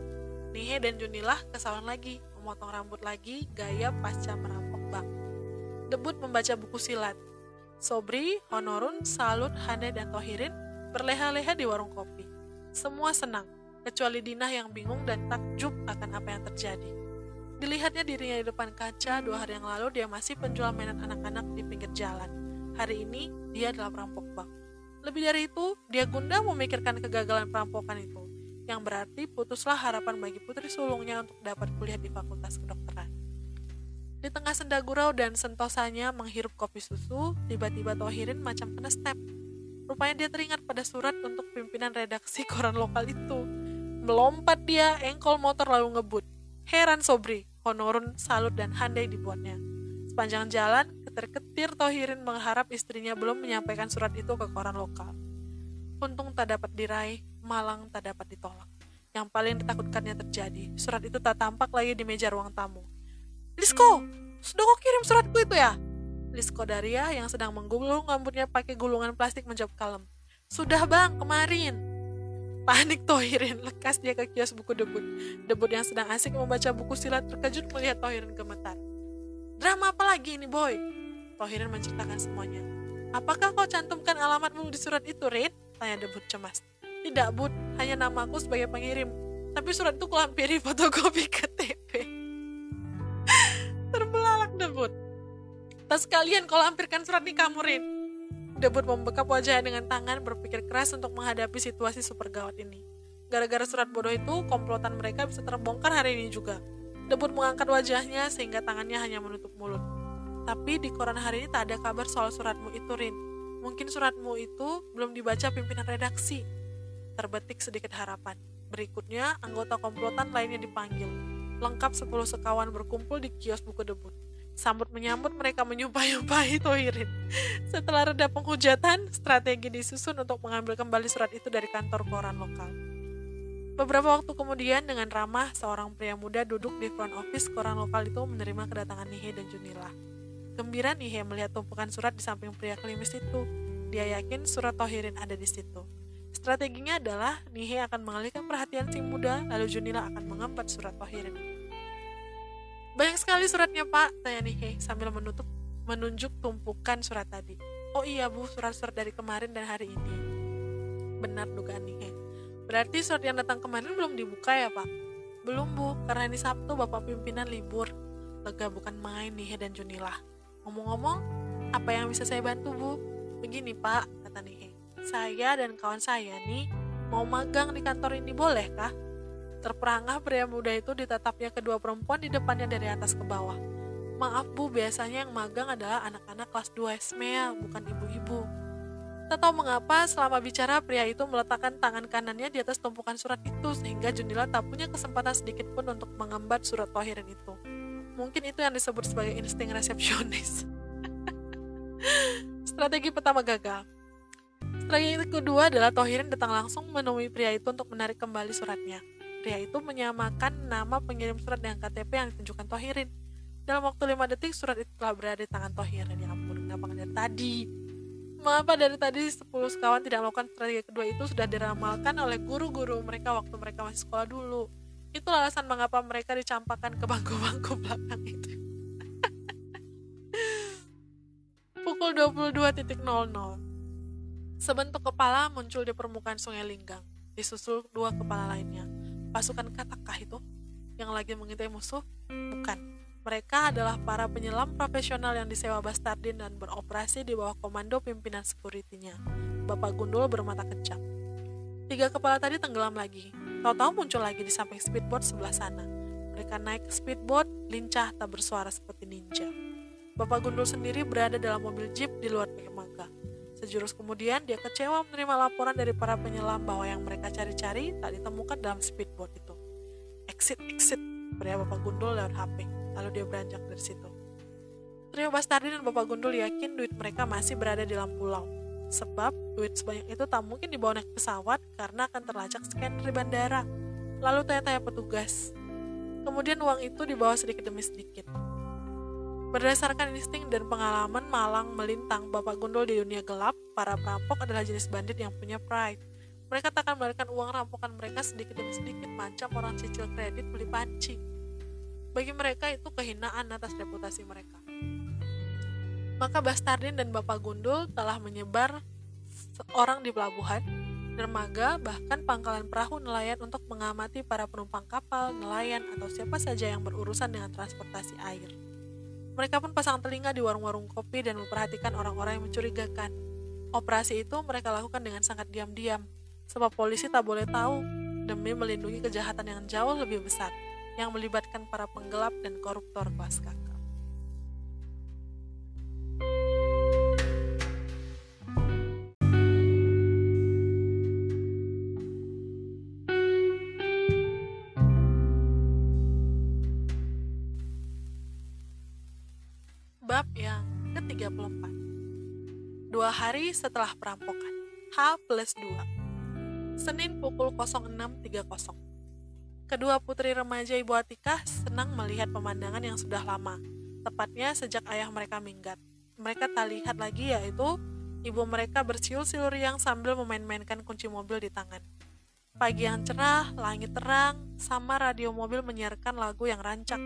Speaker 1: Nihe dan Junilah kesawan lagi, memotong rambut lagi, gaya pasca merampok bank. Debut membaca buku silat. Sobri, Honorun, Salut, Hane, dan Tohirin berleha-leha di warung kopi. Semua senang, kecuali Dinah yang bingung dan takjub akan apa yang terjadi. Dilihatnya dirinya di depan kaca, dua hari yang lalu dia masih penjual mainan anak-anak di pinggir jalan. Hari ini, dia adalah perampok bank. Lebih dari itu, dia gundah memikirkan kegagalan perampokan itu, yang berarti putuslah harapan bagi putri sulungnya untuk dapat kuliah di fakultas kedokteran. Di tengah senda gurau dan sentosanya menghirup kopi susu, tiba-tiba Tohirin macam kena step. Rupanya dia teringat pada surat untuk pimpinan redaksi koran lokal itu. Melompat dia, engkol motor lalu ngebut. Heran Sobri, Honorun, Salut, dan Handai dibuatnya. Sepanjang jalan, ketir-ketir Tohirin mengharap istrinya belum menyampaikan surat itu ke koran lokal. Untung tak dapat diraih, malang tak dapat ditolak. Yang paling ditakutkannya terjadi, surat itu tak tampak lagi di meja ruang tamu. Lisko, sudah kau kirim suratku itu ya? Lisko Daria yang sedang menggulung rambutnya pakai gulungan plastik menjawab kalem. Sudah bang, kemarin. Panik Tohirin, lekas dia ke kios buku debut. Debut yang sedang asik membaca buku silat terkejut melihat Tohirin gemetar. Drama apa lagi ini, boy? Tohirin menceritakan semuanya. Apakah kau cantumkan alamatmu di surat itu, Rin? Tanya debut cemas. Tidak, Bud. Hanya namaku sebagai pengirim. Tapi surat itu kulampiri fotokopi KTP. Terbelalak debut. Tak sekalian kau lampirkan surat kamu, Rin. Debut membekap wajahnya dengan tangan berpikir keras untuk menghadapi situasi super gawat ini. Gara-gara surat bodoh itu, komplotan mereka bisa terbongkar hari ini juga. Debut mengangkat wajahnya sehingga tangannya hanya menutup mulut. Tapi di koran hari ini tak ada kabar soal suratmu itu, Rin. Mungkin suratmu itu belum dibaca pimpinan redaksi. Terbetik sedikit harapan. Berikutnya, anggota komplotan lainnya dipanggil. Lengkap 10 sekawan berkumpul di kios buku debut sambut menyambut mereka menyumpahi-yumpahi Tohirin. Setelah reda penghujatan, strategi disusun untuk mengambil kembali surat itu dari kantor koran lokal. Beberapa waktu kemudian, dengan ramah, seorang pria muda duduk di front office koran lokal itu menerima kedatangan Nihe dan Junila. Gembira Nihe melihat tumpukan surat di samping pria klimis itu. Dia yakin surat Tohirin ada di situ. Strateginya adalah Nihe akan mengalihkan perhatian si muda, lalu Junila akan mengembat surat Tohirin. Banyak sekali suratnya pak, tanya Nihe sambil menutup menunjuk tumpukan surat tadi. Oh iya bu, surat-surat dari kemarin dan hari ini. Benar dugaan Nihe. Berarti surat yang datang kemarin belum dibuka ya pak? Belum bu, karena ini Sabtu bapak pimpinan libur. Lega bukan main Nihe dan Junilah. Ngomong-ngomong, apa yang bisa saya bantu bu? Begini pak, kata Nihe. Saya dan kawan saya nih mau magang di kantor ini boleh kah? Terperangah pria muda itu ditatapnya kedua perempuan di depannya dari atas ke bawah. Maaf bu, biasanya yang magang adalah anak-anak kelas 2 SMEA, bukan ibu-ibu. Tak tahu mengapa selama bicara pria itu meletakkan tangan kanannya di atas tumpukan surat itu sehingga Junila tak punya kesempatan sedikit pun untuk mengembat surat tohirin itu. Mungkin itu yang disebut sebagai insting resepsionis. Strategi pertama gagal. Strategi kedua adalah Tohirin datang langsung menemui pria itu untuk menarik kembali suratnya. Pria itu menyamakan nama pengirim surat dengan KTP yang ditunjukkan Tohirin. Dalam waktu 5 detik, surat itu telah berada di tangan Tohirin. Ya ampun, kenapa dari tadi? Mengapa dari tadi 10 sekawan tidak melakukan strategi kedua itu sudah diramalkan oleh guru-guru mereka waktu mereka masih sekolah dulu. Itu alasan mengapa mereka dicampakkan ke bangku-bangku belakang itu. Pukul 22.00 Sebentuk kepala muncul di permukaan sungai Linggang, disusul dua kepala lainnya. Pasukan katakah itu? Yang lagi mengintai musuh? Bukan. Mereka adalah para penyelam profesional yang disewa Bastardin dan beroperasi di bawah komando pimpinan sekuritinya. Bapak Gundul bermata kejam. Tiga kepala tadi tenggelam lagi. Tahu-tahu muncul lagi di samping speedboat sebelah sana. Mereka naik ke speedboat, lincah tak bersuara seperti ninja. Bapak Gundul sendiri berada dalam mobil jeep di luar. Sejurus kemudian, dia kecewa menerima laporan dari para penyelam bahwa yang mereka cari-cari tak ditemukan dalam speedboat itu. Exit, exit, pria Bapak Gundul lewat HP. Lalu dia beranjak dari situ. Trio Bastardi dan Bapak Gundul yakin duit mereka masih berada di dalam pulau. Sebab duit sebanyak itu tak mungkin dibawa naik pesawat karena akan terlacak scanner di bandara. Lalu tanya-tanya petugas. Kemudian uang itu dibawa sedikit demi sedikit. Berdasarkan insting dan pengalaman malang melintang Bapak Gundul di dunia gelap, para perampok adalah jenis bandit yang punya pride. Mereka tak akan melarikan uang rampokan mereka sedikit demi sedikit macam orang cicil kredit beli panci. Bagi mereka itu kehinaan atas reputasi mereka. Maka Bastardin dan Bapak Gundul telah menyebar seorang di pelabuhan, dermaga, bahkan pangkalan perahu nelayan untuk mengamati para penumpang kapal, nelayan, atau siapa saja yang berurusan dengan transportasi air. Mereka pun pasang telinga di warung-warung kopi dan memperhatikan orang-orang yang mencurigakan. Operasi itu mereka lakukan dengan sangat diam-diam, sebab polisi tak boleh tahu demi melindungi kejahatan yang jauh lebih besar, yang melibatkan para penggelap dan koruptor kelas. Setelah perampokan. H plus 2 Senin pukul 06.30 Kedua putri remaja Ibu Atika senang melihat pemandangan yang sudah lama. Tepatnya sejak ayah mereka minggat. Mereka tak lihat lagi yaitu Ibu mereka bersiul-siul riang sambil memain-mainkan kunci mobil di tangan. Pagi yang cerah, langit terang, sama radio mobil menyiarkan lagu yang rancak.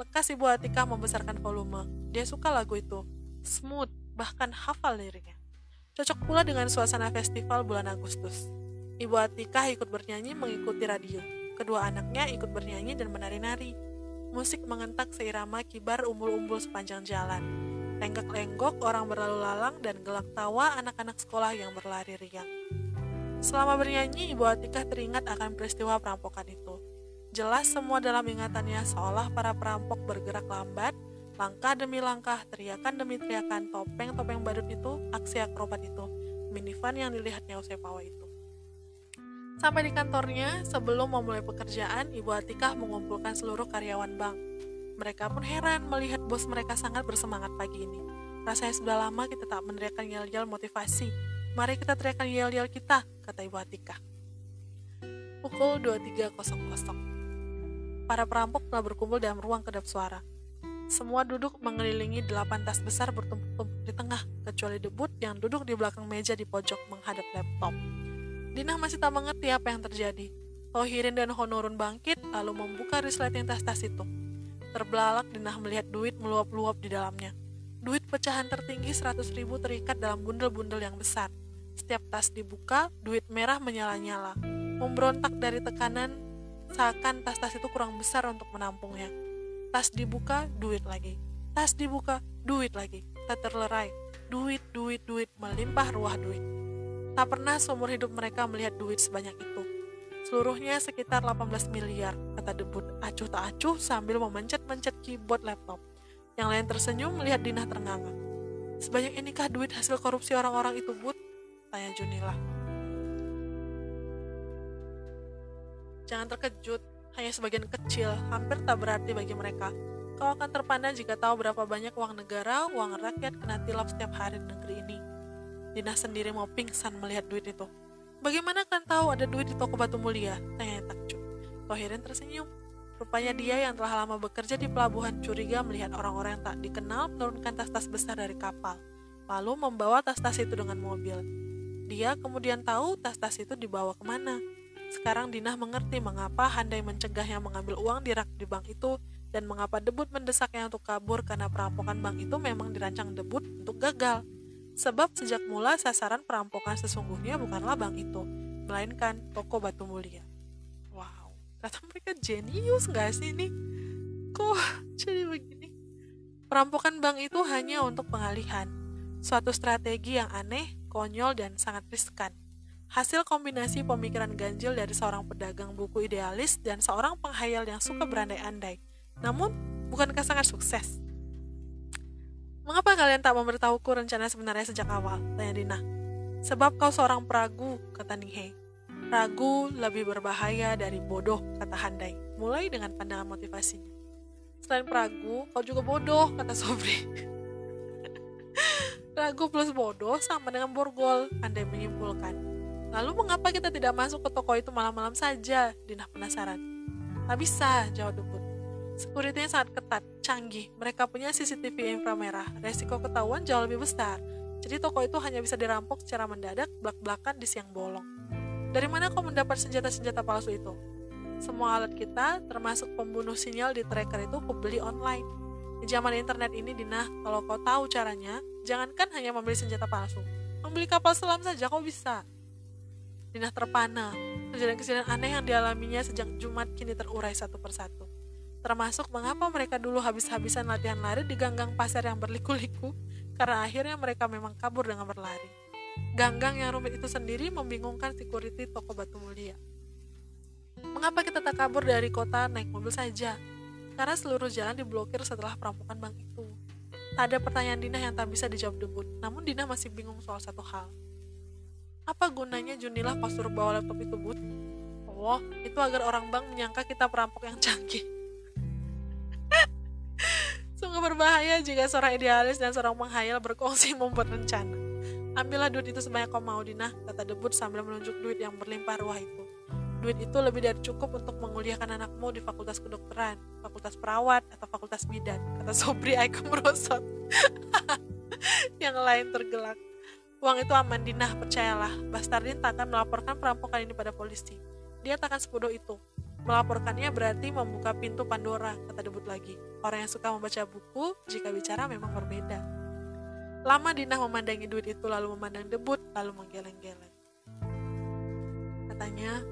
Speaker 1: Lekas Ibu Atika membesarkan volume. Dia suka lagu itu. Smooth, bahkan hafal liriknya. Cocok pula dengan suasana festival bulan Agustus. Ibu Atika ikut bernyanyi mengikuti radio. Kedua anaknya ikut bernyanyi dan menari-nari. Musik mengentak seirama kibar umbul-umbul sepanjang jalan. Lenggak-lenggok orang berlalu lalang dan gelak tawa anak-anak sekolah yang berlari riang. Selama bernyanyi, Ibu Atika teringat akan peristiwa perampokan itu. Jelas semua dalam ingatannya seolah para perampok bergerak lambat, langkah demi langkah, teriakan demi teriakan, topeng-topeng badut itu, aksi akrobat itu, minivan yang dilihatnya usai pawai itu. Sampai di kantornya, sebelum memulai pekerjaan, Ibu Atikah mengumpulkan seluruh karyawan bank. Mereka pun heran melihat bos mereka sangat bersemangat pagi ini. Rasanya sudah lama kita tak meneriakan yel-yel motivasi. Mari kita teriakan yel-yel kita, kata Ibu Atikah. Pukul 23.00 para perampok telah berkumpul dalam ruang kedap suara. Semua duduk mengelilingi delapan tas besar bertumpuk-tumpuk di tengah, kecuali debut yang duduk di belakang meja di pojok menghadap laptop. Dina masih tak mengerti apa yang terjadi. Tohirin dan Honorun bangkit, lalu membuka resleting tas-tas itu. Terbelalak Dina melihat duit meluap-luap di dalamnya. Duit pecahan tertinggi 100 ribu terikat dalam bundel-bundel yang besar. Setiap tas dibuka, duit merah menyala-nyala. Memberontak dari tekanan Seakan tas-tas itu kurang besar untuk menampungnya. Tas dibuka, duit lagi. Tas dibuka, duit lagi. Tak terlerai. Duit, duit, duit, melimpah ruah duit. Tak pernah seumur hidup mereka melihat duit sebanyak itu. Seluruhnya sekitar 18 miliar, kata debut acuh tak acuh sambil memencet-mencet keyboard laptop. Yang lain tersenyum melihat Dinah ternganga. Sebanyak inikah duit hasil korupsi orang-orang itu, Bud? Tanya Junila. Jangan terkejut, hanya sebagian kecil, hampir tak berarti bagi mereka. Kau akan terpandang jika tahu berapa banyak uang negara, uang rakyat kena tilap setiap hari di negeri ini. Dina sendiri mau pingsan melihat duit itu. Bagaimana kan tahu ada duit di toko batu mulia? Tanya takjub. Tohirin tersenyum. Rupanya dia yang telah lama bekerja di pelabuhan curiga melihat orang-orang yang tak dikenal menurunkan tas-tas besar dari kapal, lalu membawa tas-tas itu dengan mobil. Dia kemudian tahu tas-tas itu dibawa ke mana. Sekarang Dinah mengerti mengapa Handai mencegahnya mengambil uang di rak di bank itu dan mengapa debut mendesaknya untuk kabur karena perampokan bank itu memang dirancang debut untuk gagal. Sebab sejak mula sasaran perampokan sesungguhnya bukanlah bank itu, melainkan toko batu mulia. Wow, kata mereka jenius gak sih ini? Kok jadi begini? Perampokan bank itu hanya untuk pengalihan, suatu strategi yang aneh, konyol, dan sangat riskan. Hasil kombinasi pemikiran ganjil dari seorang pedagang buku idealis dan seorang penghayal yang suka berandai-andai. Namun, bukankah sangat sukses? Mengapa kalian tak memberitahuku rencana sebenarnya sejak awal? Tanya Dina. Sebab kau seorang peragu, kata Ninghe. Ragu lebih berbahaya dari bodoh, kata Handai. Mulai dengan pandangan motivasinya. Selain peragu, kau juga bodoh, kata Sobri. Ragu plus bodoh sama dengan borgol, Handai menyimpulkan. Lalu mengapa kita tidak masuk ke toko itu malam-malam saja? Dina penasaran. Tak bisa, jawab Debut. Securitynya sangat ketat, canggih. Mereka punya CCTV inframerah. Resiko ketahuan jauh lebih besar. Jadi toko itu hanya bisa dirampok secara mendadak, belak-belakan di siang bolong. Dari mana kau mendapat senjata-senjata palsu itu? Semua alat kita, termasuk pembunuh sinyal di tracker itu, kubeli online. Di zaman internet ini, Dina, kalau kau tahu caranya, jangankan hanya membeli senjata palsu. Membeli kapal selam saja kau bisa. Dina terpana. Kejadian-kejadian aneh yang dialaminya sejak Jumat kini terurai satu persatu termasuk mengapa mereka dulu habis-habisan latihan lari di ganggang pasar yang berliku-liku, karena akhirnya mereka memang kabur dengan berlari. Ganggang yang rumit itu sendiri membingungkan security toko batu mulia. Mengapa kita tak kabur dari kota naik mobil saja? Karena seluruh jalan diblokir setelah perampokan bank itu. Tak ada pertanyaan Dina yang tak bisa dijawab debut, namun Dina masih bingung soal satu hal. Apa gunanya Junilah pas suruh bawa laptop itu, Bud? Oh, itu agar orang bank menyangka kita perampok yang canggih. Sungguh berbahaya jika seorang idealis dan seorang penghayal berkongsi membuat rencana. Ambillah duit itu sebanyak kau mau, Dina, kata debut sambil menunjuk duit yang berlimpah ruah itu. Duit itu lebih dari cukup untuk menguliahkan anakmu di fakultas kedokteran, fakultas perawat, atau fakultas bidan, kata Sobri Aiko merosot. yang lain tergelak. Uang itu aman, Dina, percayalah. Bastardin tak akan melaporkan perampokan ini pada polisi. Dia tak akan sebodoh itu. Melaporkannya berarti membuka pintu Pandora, kata debut lagi. Orang yang suka membaca buku, jika bicara memang berbeda. Lama Dina memandangi duit itu, lalu memandang debut, lalu menggeleng-geleng. Katanya,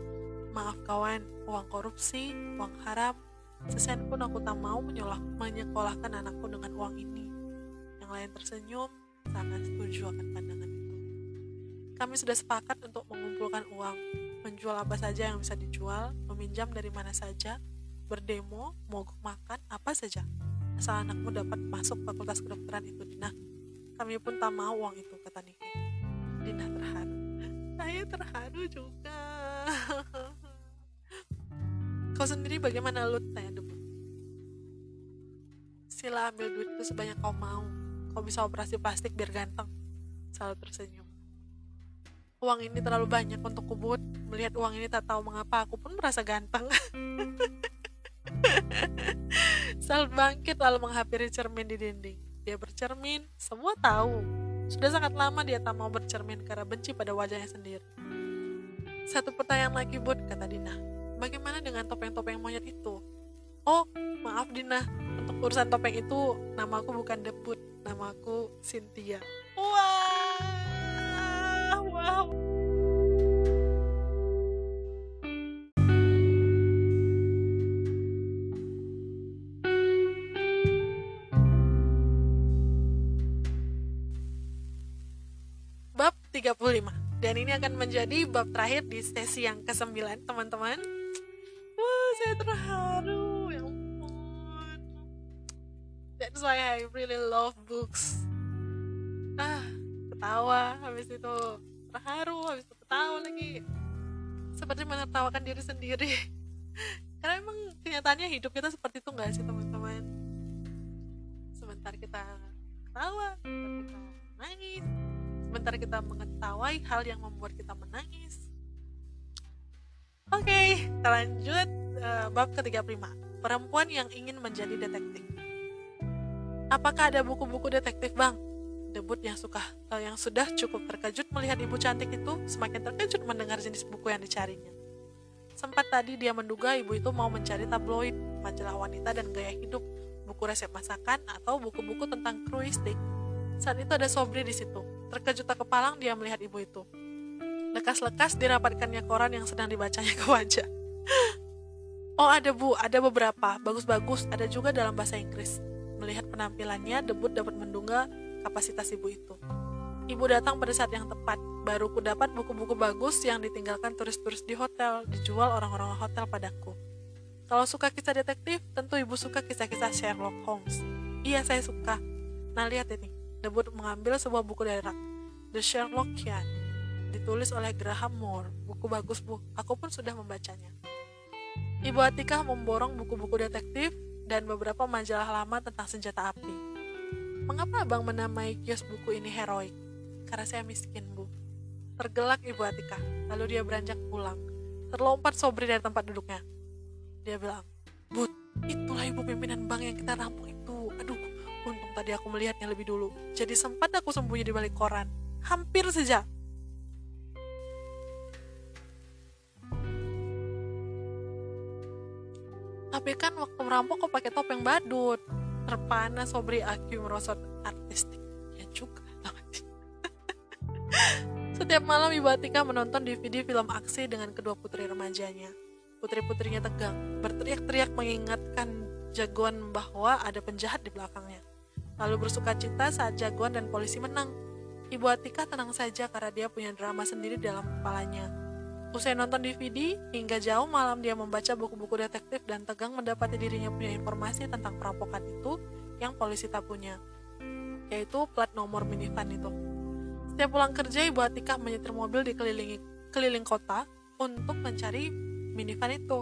Speaker 1: maaf kawan, uang korupsi, uang haram, sesen pun aku tak mau menyolah, menyekolahkan anakku dengan uang ini. Yang lain tersenyum, sangat setuju akan pandangan. Kami sudah sepakat untuk mengumpulkan uang, menjual apa saja yang bisa dijual, meminjam dari mana saja, berdemo, mogok makan, apa saja. Asal anakmu dapat masuk fakultas kedokteran itu, Dina. Kami pun tak mau uang itu, kata Niki. Dina terharu. Saya terharu juga. Kau sendiri bagaimana, Lut? Tanya Debu. Sila ambil duit itu sebanyak kau mau. Kau bisa operasi plastik biar ganteng. Selalu tersenyum uang ini terlalu banyak untuk kubut melihat uang ini tak tahu mengapa aku pun merasa ganteng. Sal bangkit lalu menghampiri cermin di dinding. Dia bercermin semua tahu. Sudah sangat lama dia tak mau bercermin karena benci pada wajahnya sendiri. Satu pertanyaan lagi bud kata Dina. Bagaimana dengan topeng-topeng monyet itu? Oh maaf Dina. Untuk urusan topeng itu namaku bukan debut. Namaku Cynthia wow. Bab 35 Dan ini akan menjadi bab terakhir di sesi yang ke-9 teman-teman. Wah saya terharu. Ya ampun. That's why I really love books. Ah ketawa habis itu terharu habis itu ketawa lagi. Seperti menertawakan diri sendiri. Karena emang kenyataannya hidup kita seperti itu nggak sih teman-teman? Sebentar kita ketawa sebentar kita menangis. Sebentar kita mengetahui hal yang membuat kita menangis. Oke okay, kita lanjut uh, bab ketiga prima perempuan yang ingin menjadi detektif. Apakah ada buku-buku detektif bang debut yang suka eh, yang sudah cukup terkejut melihat ibu cantik itu semakin terkejut mendengar jenis buku yang dicarinya. Sempat tadi dia menduga ibu itu mau mencari tabloid, majalah wanita dan gaya hidup, buku resep masakan atau buku-buku tentang kruistik. Saat itu ada Sobri di situ, Terkejut tak kepalang dia melihat ibu itu. Lekas-lekas dirapatkannya koran yang sedang dibacanya ke wajah. Oh ada bu, ada beberapa, bagus-bagus, ada juga dalam bahasa Inggris. Melihat penampilannya, debut dapat menduga kapasitas ibu itu. Ibu datang pada saat yang tepat. Baru ku dapat buku-buku bagus yang ditinggalkan turis-turis di hotel, dijual orang-orang hotel padaku. Kalau suka kisah detektif, tentu ibu suka kisah-kisah Sherlock Holmes. Iya, saya suka. Nah, lihat ini. Debut mengambil sebuah buku dari rak. The Sherlockian. Ditulis oleh Graham Moore. Buku bagus, Bu. Aku pun sudah membacanya. Ibu Atika memborong buku-buku detektif dan beberapa majalah lama tentang senjata api. Mengapa abang menamai kios buku ini heroik? Karena saya miskin, Bu. Tergelak Ibu Atika, lalu dia beranjak pulang. Terlompat Sobri dari tempat duduknya. Dia bilang, Bud, itulah ibu pimpinan bank yang kita rampok itu. Aduh, untung tadi aku melihatnya lebih dulu. Jadi sempat aku sembunyi di balik koran. Hampir saja tapi kan waktu merampok kok pakai topeng badut terpana Sobri Aki merosot artistik. Ya juga. Setiap malam Ibu Atika menonton DVD film aksi dengan kedua putri remajanya. Putri-putrinya tegang berteriak-teriak mengingatkan jagoan bahwa ada penjahat di belakangnya. Lalu bersuka cita saat jagoan dan polisi menang. Ibu Atika tenang saja karena dia punya drama sendiri dalam kepalanya Usai nonton DVD, hingga jauh malam dia membaca buku-buku detektif dan tegang mendapati dirinya punya informasi tentang perampokan itu yang polisi tak punya, yaitu plat nomor minivan itu. Setiap pulang kerja, Ibu Atika menyetir mobil di keliling kota untuk mencari minivan itu.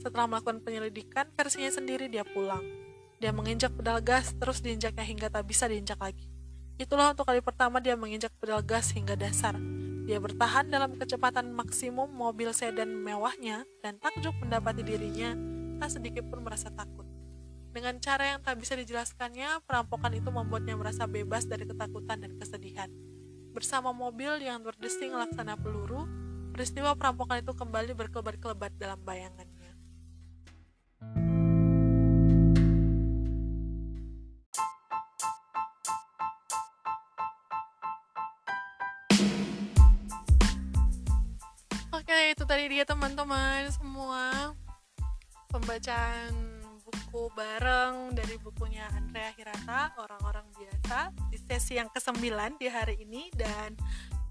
Speaker 1: Setelah melakukan penyelidikan versinya sendiri, dia pulang. Dia menginjak pedal gas, terus diinjaknya hingga tak bisa diinjak lagi. Itulah untuk kali pertama dia menginjak pedal gas hingga dasar dia bertahan dalam kecepatan maksimum mobil sedan mewahnya dan takjub mendapati dirinya tak sedikit pun merasa takut. Dengan cara yang tak bisa dijelaskannya, perampokan itu membuatnya merasa bebas dari ketakutan dan kesedihan. Bersama mobil yang berdesing laksana peluru, peristiwa perampokan itu kembali berkelebat-kelebat dalam bayangan. Oke, itu tadi dia teman-teman semua. Pembacaan buku bareng dari bukunya Andrea Hirata, orang-orang biasa di sesi yang ke-9 di hari ini. Dan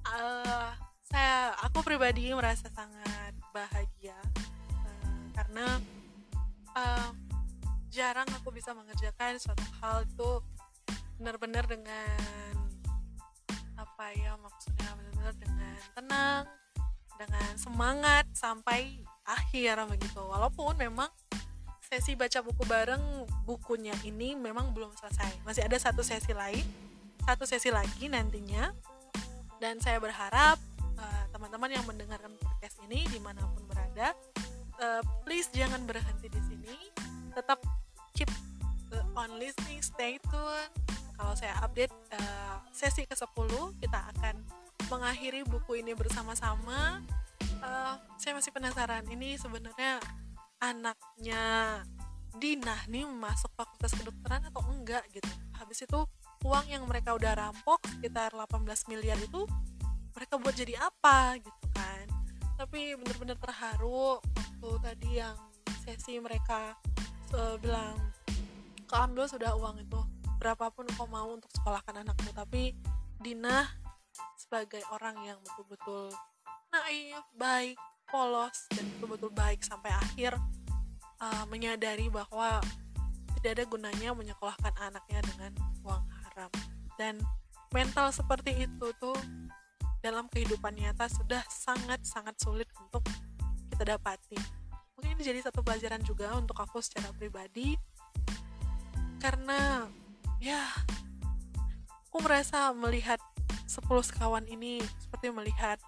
Speaker 1: uh, saya aku pribadi merasa sangat bahagia uh, karena uh, jarang aku bisa mengerjakan suatu hal itu benar-benar dengan apa ya maksudnya benar-benar dengan tenang dengan semangat sampai akhir begitu walaupun memang sesi baca buku bareng bukunya ini memang belum selesai. Masih ada satu sesi lain satu sesi lagi nantinya. Dan saya berharap uh, teman-teman yang mendengarkan podcast ini di mana pun berada uh, please jangan berhenti di sini. Tetap keep uh, on listening stay tune. Kalau saya update uh, sesi ke 10 kita akan mengakhiri buku ini bersama-sama uh, saya masih penasaran. Ini sebenarnya anaknya Dina nih masuk fakultas kedokteran atau enggak gitu? Habis itu uang yang mereka udah rampok sekitar 18 miliar itu mereka buat jadi apa gitu kan? Tapi bener-bener terharu waktu tadi yang sesi mereka uh, bilang kau ambil sudah uang itu berapapun kau mau untuk sekolahkan anakmu. Tapi Dina sebagai orang yang betul-betul naif, baik, polos dan betul-betul baik sampai akhir uh, menyadari bahwa tidak ada gunanya menyekolahkan anaknya dengan uang haram. Dan mental seperti itu tuh dalam kehidupan nyata sudah sangat-sangat sulit untuk kita dapati. Mungkin ini jadi satu pelajaran juga untuk aku secara pribadi. Karena ya aku merasa melihat 10 sekawan ini seperti melihat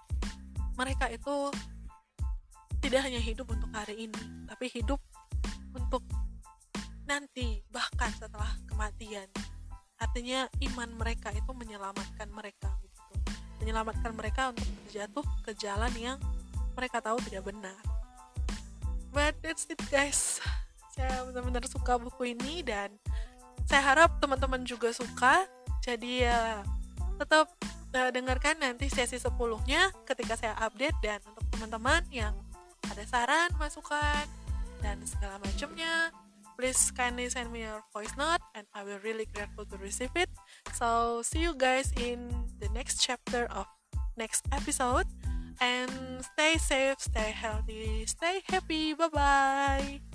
Speaker 1: mereka itu tidak hanya hidup untuk hari ini, tapi hidup untuk nanti, bahkan setelah kematian. Artinya iman mereka itu menyelamatkan mereka begitu. Menyelamatkan mereka untuk terjatuh ke jalan yang mereka tahu tidak benar. But that's it guys. Saya benar-benar suka buku ini dan saya harap teman-teman juga suka. Jadi ya tetap uh, dengarkan nanti sesi 10-nya ketika saya update dan untuk teman-teman yang ada saran, masukan, dan segala macamnya please kindly send me your voice note and I will really grateful to receive it. So see you guys in the next chapter of next episode and stay safe, stay healthy, stay happy. Bye bye.